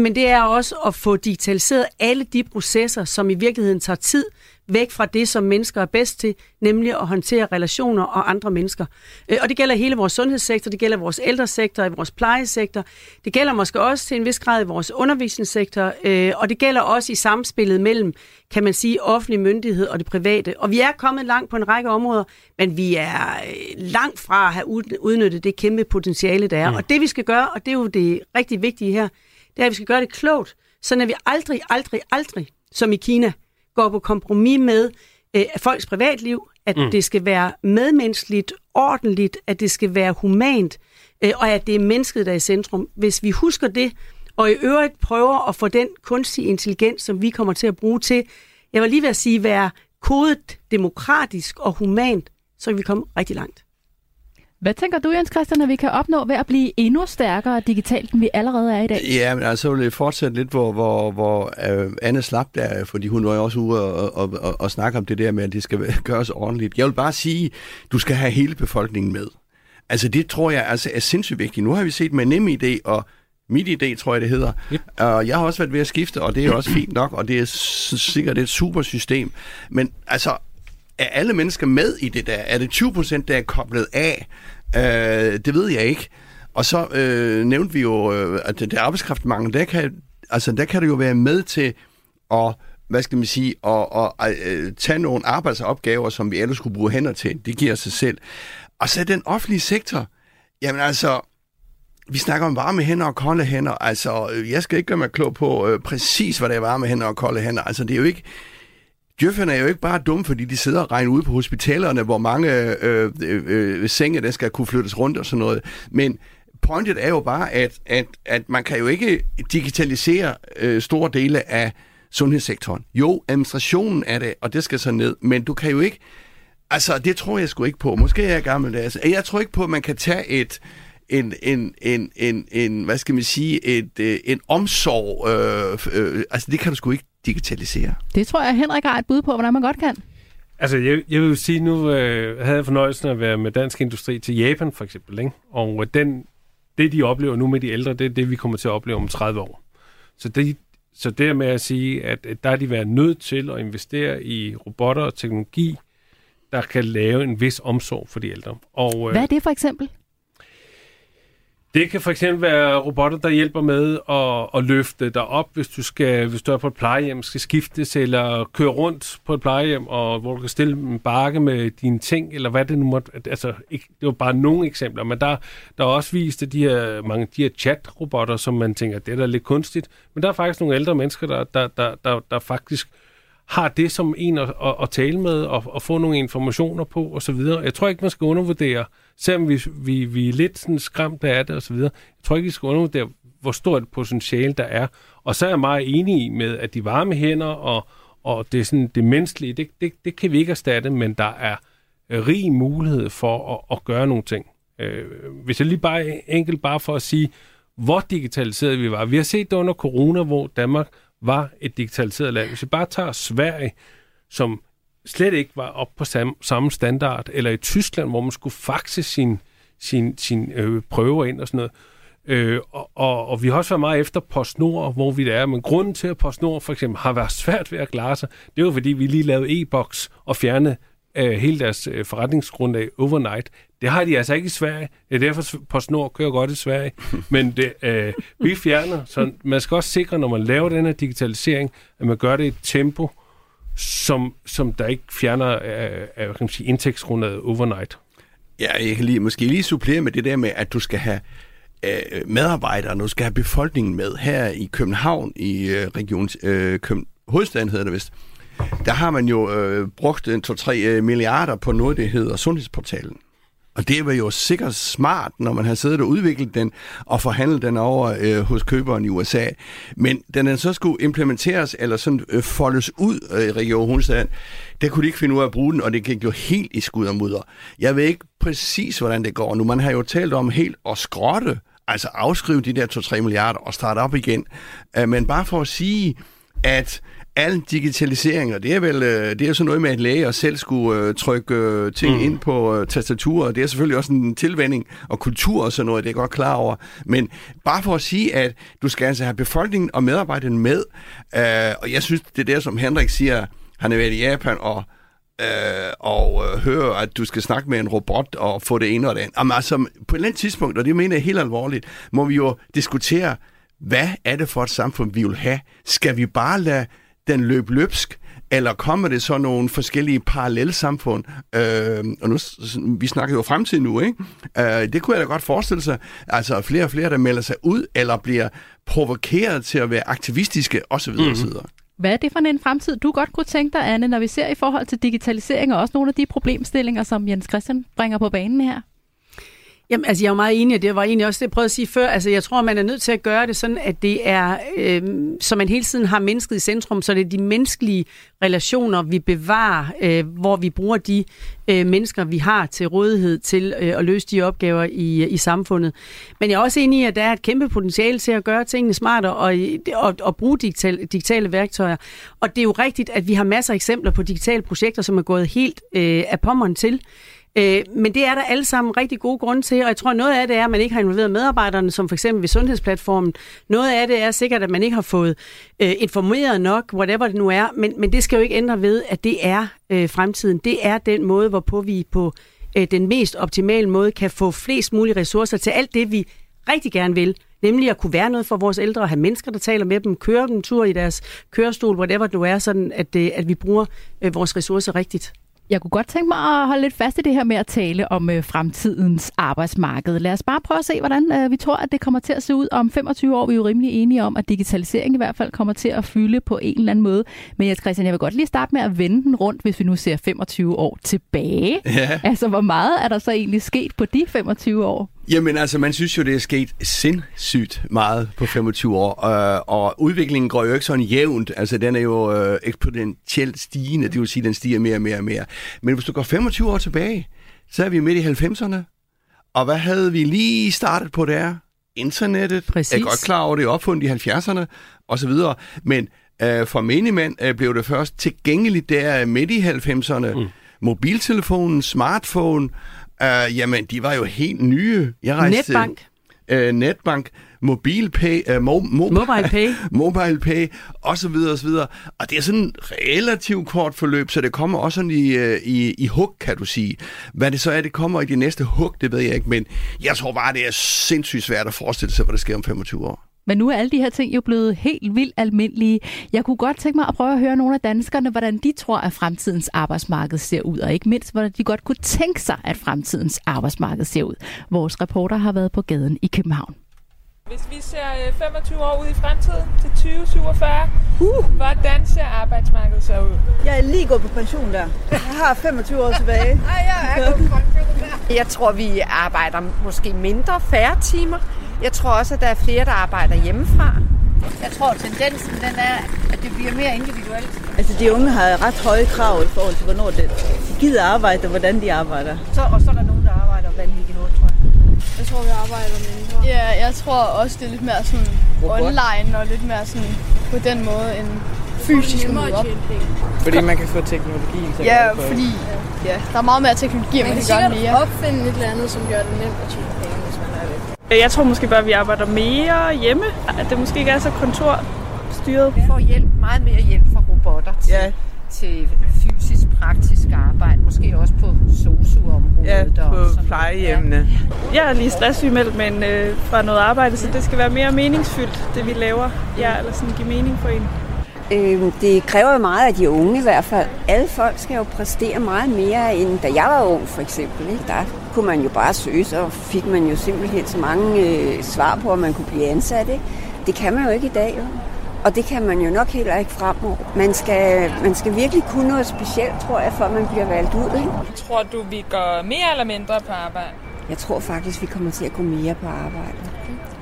Speaker 3: Men det er også at få digitaliseret alle de processer, som i virkeligheden tager tid, væk fra det, som mennesker er bedst til, nemlig at håndtere relationer og andre mennesker. Øh, og det gælder hele vores sundhedssektor, det gælder vores ældresektor, i vores plejesektor, det gælder måske også til en vis grad i vores undervisningssektor, øh, og det gælder også i samspillet mellem, kan man sige, offentlig myndighed og det private. Og vi er kommet langt på en række områder, men vi er øh, langt fra at have udnyttet det kæmpe potentiale, der er. Mm. Og det vi skal gøre, og det er jo det rigtig vigtige her, det er, at vi skal gøre det klogt, så når vi aldrig, aldrig, aldrig, som i Kina, går på kompromis med øh, folks privatliv, at mm. det skal være medmenneskeligt, ordentligt, at det skal være humant, øh, og at det er mennesket, der er i centrum. Hvis vi husker det, og i øvrigt prøver at få den kunstige intelligens, som vi kommer til at bruge til, jeg vil lige ved at sige, være kodet demokratisk og humant, så kan vi komme rigtig langt.
Speaker 1: Hvad tænker du, Jens Christian, at vi kan opnå ved at blive endnu stærkere digitalt, end vi allerede er i dag?
Speaker 2: Ja, men altså vil jeg fortsætte lidt, hvor, hvor, hvor uh, Anne slap der, fordi hun var jo også ude og, og, og, og snakke om det der med, at det skal gøres ordentligt. Jeg vil bare sige, du skal have hele befolkningen med. Altså det tror jeg altså er sindssygt vigtigt. Nu har vi set med NemID og mit idé, tror jeg, det hedder. Yep. Og jeg har også været ved at skifte, og det er også fint nok, og det er sikkert et super system. Men altså, er alle mennesker med i det der? Er det 20 procent, der er koblet af? Øh, det ved jeg ikke. Og så øh, nævnte vi jo, øh, at det der arbejdskraftmangel, der kan, altså, der kan det jo være med til at hvad skal man sige, at, at, og øh, tage nogle arbejdsopgaver, som vi ellers skulle bruge hænder til. Det giver sig selv. Og så den offentlige sektor, jamen altså, vi snakker om varme hænder og kolde hænder. Altså, jeg skal ikke gøre mig klog på øh, præcis, hvad det er varme hænder og kolde hænder. Altså, det er jo ikke, Djøfferne er jo ikke bare dumme, fordi de sidder og regner ude på hospitalerne, hvor mange øh, øh, øh, senge, der skal kunne flyttes rundt og sådan noget. Men pointet er jo bare, at, at, at man kan jo ikke digitalisere øh, store dele af sundhedssektoren. Jo, administrationen er det, og det skal så ned, men du kan jo ikke... Altså, det tror jeg sgu ikke på. Måske er jeg gammel. Altså, jeg tror ikke på, at man kan tage et en, en, en, en, en hvad skal man sige, et, øh, en omsorg. Øh, øh, altså, det kan du sgu ikke digitalisere.
Speaker 1: Det tror jeg, Henrik har et bud på, hvordan man godt kan.
Speaker 4: Altså, jeg, jeg vil sige, nu øh, havde jeg fornøjelsen at være med dansk industri til Japan, for eksempel. Ikke? Og øh, den, det, de oplever nu med de ældre, det er det, vi kommer til at opleve om 30 år. Så det, så det med at sige, at, at der er de været nødt til at investere i robotter og teknologi, der kan lave en vis omsorg for de ældre. Og,
Speaker 1: øh, Hvad er det for eksempel?
Speaker 4: Det kan for eksempel være robotter, der hjælper med at, at løfte dig op, hvis du, skal, hvis du er på et plejehjem, skal skiftes eller køre rundt på et plejehjem, og hvor du kan stille en bakke med dine ting, eller hvad det nu måtte... Altså, ikke, det var bare nogle eksempler, men der, der er også vist at de her, mange de her chat-robotter, som man tænker, det er da lidt kunstigt, men der er faktisk nogle ældre mennesker, der, der, der, der, der faktisk har det som en at, at, at tale med og, og få nogle informationer på osv. Jeg tror ikke, man skal undervurdere, selvom vi, vi, vi er lidt sådan skræmte af det osv., jeg tror ikke, vi skal undervurdere, hvor stort et potentiale der er. Og så er jeg meget enig i med, at de varme hænder og, og det, sådan, det menneskelige, det, det, det kan vi ikke erstatte, men der er øh, rig mulighed for at, at gøre nogle ting. Øh, hvis jeg lige bare enkelt bare for at sige, hvor digitaliseret vi var. Vi har set det under corona, hvor Danmark var et digitaliseret land. Hvis vi bare tager Sverige, som slet ikke var op på samme, samme standard, eller i Tyskland, hvor man skulle faxe sin, sin, sin øh, prøver ind og sådan noget. Øh, og, og, og vi har også været meget efter PostNord, hvor vi er. Men grunden til, at PostNord for eksempel har været svært ved at klare sig, det var fordi, vi lige lavede e-boks og fjernede øh, hele deres øh, forretningsgrundlag overnight. Det har de altså ikke i Sverige. Det er derfor, PostNord kører godt i Sverige. Men det, øh, vi fjerner, så man skal også sikre, når man laver den her digitalisering, at man gør det i et tempo, som, som der ikke fjerner øh, øh, af, af kan man sige, indtægtsgrundlaget overnight.
Speaker 2: Ja, jeg kan lige, måske lige supplere med det der med, at du skal have øh, medarbejdere, du skal have befolkningen med her i København, i øh, region, øh, Køben, hovedstaden hedder det vist. Der har man jo øh, brugt 2-3 øh, milliarder på noget, det hedder Sundhedsportalen. Og det var jo sikkert smart, når man har siddet og udviklet den og forhandlet den over øh, hos køberen i USA. Men den den så skulle implementeres eller sådan øh, foldes ud øh, i Region Hovedstaden, der kunne de ikke finde ud af at bruge den, og det gik jo helt i skud og mudder. Jeg ved ikke præcis, hvordan det går nu. Man har jo talt om helt at skrotte, altså afskrive de der 2-3 milliarder og starte op igen. Øh, men bare for at sige, at al digitalisering, og det er vel øh, det er sådan noget med, at læger selv skulle uh, trykke uh, ting mm. ind på uh, tastaturet. Det er selvfølgelig også en tilvænding og kultur og sådan noget, det er godt klar over. Men bare for at sige, at du skal altså have befolkningen og medarbejderne med, uh, og jeg synes, det er der, som Henrik siger, han er været i Japan og øh, og øh, høre, at du skal snakke med en robot og få det ene og det andet. Jamen, altså, på et eller andet tidspunkt, og det mener jeg helt alvorligt, må vi jo diskutere, hvad er det for et samfund, vi vil have? Skal vi bare lade den løb løbsk, eller kommer det så nogle forskellige parallelle samfund? Øh, og nu, vi snakker jo fremtid nu, ikke? Øh, det kunne jeg da godt forestille sig. Altså flere og flere, der melder sig ud, eller bliver provokeret til at være aktivistiske, osv. Mm. osv.
Speaker 1: Hvad er det for en fremtid, du godt kunne tænke dig, Anne, når vi ser i forhold til digitalisering, og også nogle af de problemstillinger, som Jens Christian bringer på banen her?
Speaker 3: Jamen, altså, jeg er jo meget enig, og det var egentlig også det, jeg prøvede at sige før. Altså, jeg tror, man er nødt til at gøre det sådan, at det er, øh, så man hele tiden har mennesket i centrum, så det er de menneskelige relationer, vi bevarer, øh, hvor vi bruger de øh, mennesker, vi har til rådighed til øh, at løse de opgaver i, i samfundet. Men jeg er også enig i, at der er et kæmpe potentiale til at gøre tingene smartere og, og, og bruge digital, digitale værktøjer. Og det er jo rigtigt, at vi har masser af eksempler på digitale projekter, som er gået helt øh, af pommeren til. Øh, men det er der alle sammen rigtig gode grunde til, og jeg tror, noget af det er, at man ikke har involveret medarbejderne, som for eksempel ved Sundhedsplatformen. Noget af det er sikkert, at man ikke har fået øh, informeret nok, whatever det nu er, men, men det skal jo ikke ændre ved, at det er øh, fremtiden. Det er den måde, hvorpå vi på øh, den mest optimale måde kan få flest mulige ressourcer til alt det, vi rigtig gerne vil, nemlig at kunne være noget for vores ældre, have mennesker, der taler med dem, køre dem tur i deres kørestol, whatever det nu er, sådan at, øh, at vi bruger øh, vores ressourcer rigtigt.
Speaker 1: Jeg kunne godt tænke mig at holde lidt fast i det her med at tale om øh, fremtidens arbejdsmarked. Lad os bare prøve at se, hvordan øh, vi tror, at det kommer til at se ud om 25 år. Vi er jo rimelig enige om, at digitalisering i hvert fald kommer til at fylde på en eller anden måde. Men jeg, Christian, jeg vil godt lige starte med at vende den rundt, hvis vi nu ser 25 år tilbage. Ja. Altså, hvor meget er der så egentlig sket på de 25 år?
Speaker 2: Jamen altså, man synes jo, det er sket sindssygt meget på 25 år, og, og udviklingen går jo ikke sådan jævnt. Altså, den er jo øh, eksponentielt stigende, det vil sige, den stiger mere og mere og mere. Men hvis du går 25 år tilbage, så er vi midt i 90'erne, og hvad havde vi lige startet på der? Internettet.
Speaker 3: Præcis.
Speaker 2: Jeg er godt klar over, det er opfundet i 70'erne, og så videre. Men øh, for menigmand øh, blev det først tilgængeligt der midt i 90'erne. Mm. Mobiltelefonen, smartphone, Uh, jamen, de var jo helt nye.
Speaker 3: Jeg rejste, Netbank.
Speaker 2: Uh, Netbank, MobilePay, uh, mo, mo,
Speaker 3: Mobile Pay,
Speaker 2: Mobile Pay, og så videre, og så videre. Og det er sådan et relativt kort forløb, så det kommer også sådan i, uh, i, i hug, kan du sige. Hvad det så er, det kommer i de næste hug, det ved jeg ikke, men jeg tror bare, det er sindssygt svært at forestille sig, hvad der sker om 25 år.
Speaker 1: Men nu er alle de her ting jo blevet helt vildt almindelige. Jeg kunne godt tænke mig at prøve at høre nogle af danskerne, hvordan de tror, at fremtidens arbejdsmarked ser ud, og ikke mindst, hvordan de godt kunne tænke sig, at fremtidens arbejdsmarked ser ud. Vores reporter har været på gaden i København.
Speaker 5: Hvis vi ser 25 øh, år ud i fremtiden til 2047, uh. hvordan ser arbejdsmarkedet så ud?
Speaker 6: Jeg er lige gået på pension der. Jeg har 25 år tilbage.
Speaker 7: Nej, jeg er gået på pension der. Jeg tror, vi arbejder måske mindre, færre timer. Jeg tror også, at der er flere, der arbejder hjemmefra.
Speaker 8: Jeg tror, tendensen den er, at det bliver mere individuelt.
Speaker 6: Altså, de unge har ret høje krav i forhold til, hvornår det, de gider arbejde, og hvordan de arbejder.
Speaker 8: Så, og så er der nogen, der arbejder vanvittigt hårdt, tror jeg.
Speaker 9: Jeg tror, vi arbejder mindre. Ja, jeg tror også, det er lidt mere sådan online og lidt mere sådan på den måde end fysisk at møde op.
Speaker 10: Fordi man kan få teknologien til
Speaker 9: Ja, fordi ja, der er meget mere teknologi, man, man kan, kan gøre mere.
Speaker 11: opfinde et eller andet, som gør det nemt at tjene penge, hvis man er det.
Speaker 12: Jeg tror måske bare, at vi arbejder mere hjemme. At det måske ikke er så kontorstyret.
Speaker 7: Vi får hjælp, meget mere hjælp fra robotter til, ja. til fysisk, praktisk arbejde. Måske også på sosu-området.
Speaker 12: Ja, på
Speaker 7: og sådan
Speaker 12: plejehjemmene. Ja. Jeg er lige stresssygemeldt men, øh, fra noget arbejde, så det skal være mere meningsfyldt, det vi laver. Ja, eller sådan give mening for en.
Speaker 13: Øh, det kræver jo meget af de unge i hvert fald. Alle folk skal jo præstere meget mere, end da jeg var ung for eksempel. Ikke? Der kunne man jo bare søge, så fik man jo simpelthen så mange øh, svar på, at man kunne blive ansat. Ikke? Det kan man jo ikke i dag. Jo. Og det kan man jo nok heller ikke fremover. Man skal, man skal virkelig kunne noget specielt, tror jeg, før man bliver valgt ud. Ikke?
Speaker 5: Tror du, vi går mere eller mindre på arbejde?
Speaker 13: Jeg tror faktisk, vi kommer til at gå mere på arbejde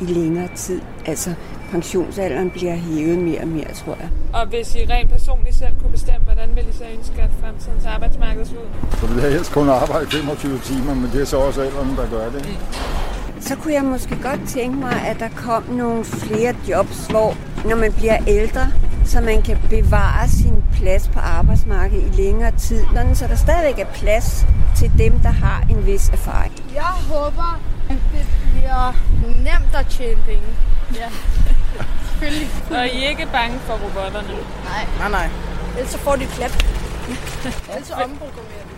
Speaker 13: i længere tid. Altså, pensionsalderen bliver hævet mere og mere, tror jeg.
Speaker 5: Og hvis I rent personligt selv kunne bestemme, hvordan vil I så ønske, at fremtidens arbejdsmarked ser ud?
Speaker 14: Så vil jeg helst kun arbejde 25 timer, men det er så også alderen, der gør det.
Speaker 13: Så kunne jeg måske godt tænke mig, at der kom nogle flere jobs, hvor når man bliver ældre, så man kan bevare sin plads på arbejdsmarkedet i længere tid, så der stadigvæk er plads til dem, der har en vis erfaring.
Speaker 9: Jeg håber, at det bliver nemt at tjene penge. Ja, selvfølgelig.
Speaker 5: Og I er ikke bange for robotterne?
Speaker 9: Nej.
Speaker 12: Nej, nej.
Speaker 9: Ellers så får de klap. Ellers så omprogrammerer vi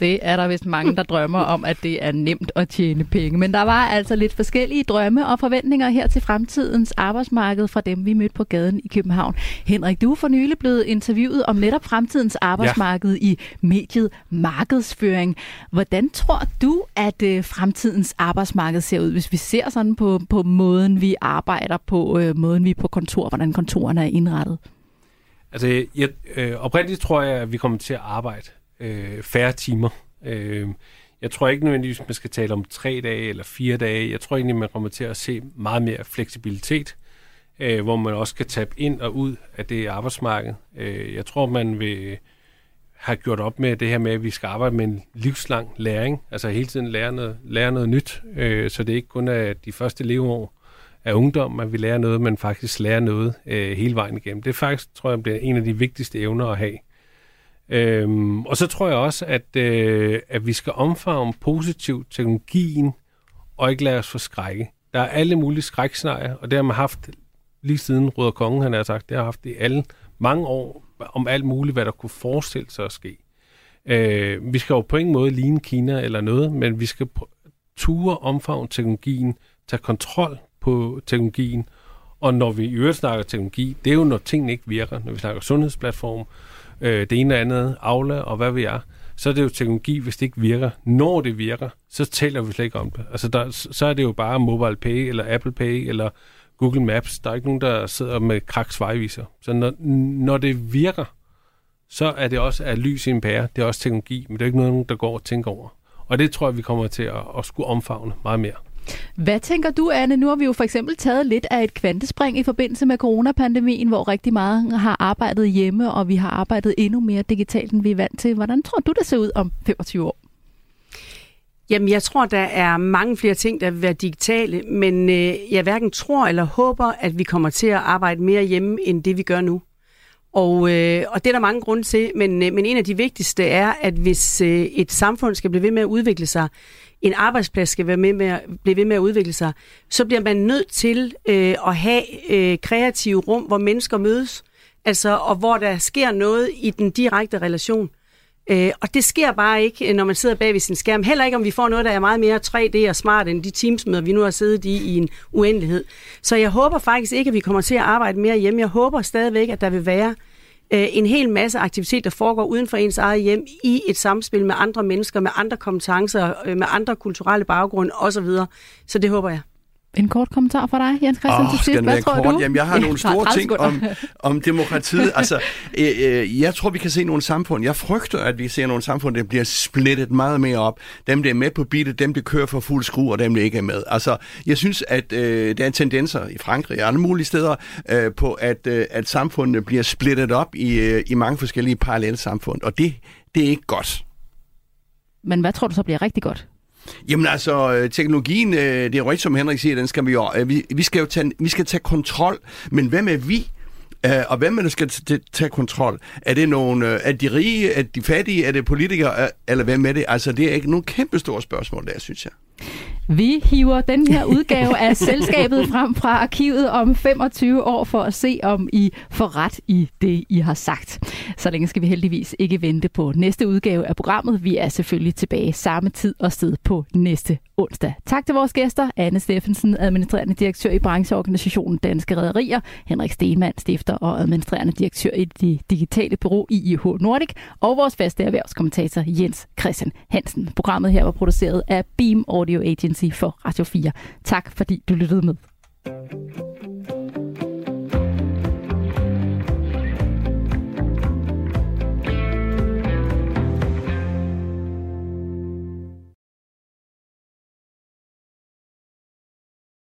Speaker 1: det er der vist mange, der drømmer om, at det er nemt at tjene penge. Men der var altså lidt forskellige drømme og forventninger her til fremtidens arbejdsmarked fra dem, vi mødte på gaden i København. Henrik, du er for nylig blevet interviewet om netop fremtidens arbejdsmarked ja. i mediet markedsføring. Hvordan tror du, at øh, fremtidens arbejdsmarked ser ud, hvis vi ser sådan på, på måden, vi arbejder på, øh, måden vi er på kontor, hvordan kontorerne er indrettet?
Speaker 4: Altså, jeg, øh, oprindeligt tror jeg, at vi kommer til at arbejde øh, færre timer. Øh, jeg tror ikke nødvendigvis, man skal tale om tre dage eller fire dage. Jeg tror egentlig, man kommer til at se meget mere fleksibilitet, øh, hvor man også kan tabe ind og ud af det arbejdsmarked. Øh, jeg tror, man vil have gjort op med det her med, at vi skal arbejde med en livslang læring, altså hele tiden lære noget, lære noget nyt, øh, så det ikke kun er de første leveår af ungdom, at vi lærer noget, men faktisk lærer noget øh, hele vejen igennem. Det er faktisk, tror jeg, bliver en af de vigtigste evner at have. Øhm, og så tror jeg også, at, øh, at vi skal omfavne positiv teknologien, og ikke lade os forskrække. Der er alle mulige skrækscenarier, og det har man haft lige siden Røder Kongen, han har sagt, det har haft i alle mange år, om alt muligt, hvad der kunne forestille sig at ske. Øh, vi skal jo på ingen måde ligne Kina eller noget, men vi skal ture omfavne teknologien, tage kontrol på teknologien, og når vi i øvrigt snakker teknologi, det er jo, når tingene ikke virker. Når vi snakker sundhedsplatform, øh, det ene eller andet, Aula og hvad vi er, så er det jo teknologi, hvis det ikke virker. Når det virker, så taler vi slet ikke om det. Altså der, så er det jo bare Mobile Pay, eller Apple Pay, eller Google Maps. Der er ikke nogen, der sidder med kraks vejviser. Så når, når det virker, så er det også at lys i en pære. Det er også teknologi, men det er ikke noget, der går og tænker over. Og det tror jeg, vi kommer til at, at skulle omfavne meget mere.
Speaker 1: Hvad tænker du, Anne? Nu har vi jo for eksempel taget lidt af et kvantespring i forbindelse med coronapandemien, hvor rigtig meget har arbejdet hjemme, og vi har arbejdet endnu mere digitalt, end vi er vant til. Hvordan tror du, det ser ud om 25 år?
Speaker 3: Jamen, jeg tror, der er mange flere ting, der vil være digitale, men øh, jeg hverken tror eller håber, at vi kommer til at arbejde mere hjemme, end det vi gør nu. Og, øh, og det er der mange grunde til, men, øh, men en af de vigtigste er, at hvis øh, et samfund skal blive ved med at udvikle sig, en arbejdsplads skal være med med at, blive ved med at udvikle sig, så bliver man nødt til øh, at have øh, kreative rum, hvor mennesker mødes, altså, og hvor der sker noget i den direkte relation. Øh, og det sker bare ikke, øh, når man sidder bag ved sin skærm. Heller ikke, om vi får noget, der er meget mere 3D og smart, end de teamsmøder, vi nu har siddet i i en uendelighed. Så jeg håber faktisk ikke, at vi kommer til at arbejde mere hjemme. Jeg håber stadigvæk, at der vil være øh, en hel masse aktivitet, der foregår uden for ens eget hjem, i et samspil med andre mennesker, med andre kompetencer, øh, med andre kulturelle baggrunde osv. Så det håber jeg.
Speaker 1: En kort kommentar fra dig, Jens Christian,
Speaker 2: oh,
Speaker 1: til sidst. Hvad tror
Speaker 2: kort?
Speaker 1: du?
Speaker 2: Jamen, jeg har nogle store
Speaker 1: 30
Speaker 2: ting om, om demokratiet. altså, øh, øh, jeg tror, vi kan se nogle samfund. Jeg frygter, at vi ser nogle samfund, der bliver splittet meget mere op. Dem, der er med på beatet, dem, der kører for fuld skrue, og dem, der ikke er med. Altså, jeg synes, at øh, der er tendenser i Frankrig og andre mulige steder øh, på, at, øh, at samfundene bliver splittet op i, øh, i mange forskellige parallelle samfund. Og det, det er ikke godt.
Speaker 1: Men hvad tror du så bliver rigtig godt?
Speaker 2: Jamen altså, øh, teknologien, øh, det er rigtigt, som Henrik siger, den skal vi jo, øh, vi, vi skal jo tage, vi skal tage kontrol, men hvem er vi? Og hvem er der skal tage kontrol? Er det nogen, er de rige, er de fattige, er det politikere, eller hvem er det? Altså, det er ikke nogen kæmpe store spørgsmål der, synes jeg.
Speaker 1: Vi hiver den her udgave af selskabet frem fra arkivet om 25 år for at se, om I får ret i det, I har sagt. Så længe skal vi heldigvis ikke vente på næste udgave af programmet. Vi er selvfølgelig tilbage samme tid og sted på næste onsdag. Tak til vores gæster, Anne Steffensen, administrerende direktør i brancheorganisationen Danske Rederier, Henrik Stemann, stifter og administrerende direktør i det digitale bureau IIH Nordic, og vores faste erhvervskommentator Jens Christian Hansen. Programmet her var produceret af Beam Audio Agency for Radio 4. Tak fordi du lyttede med.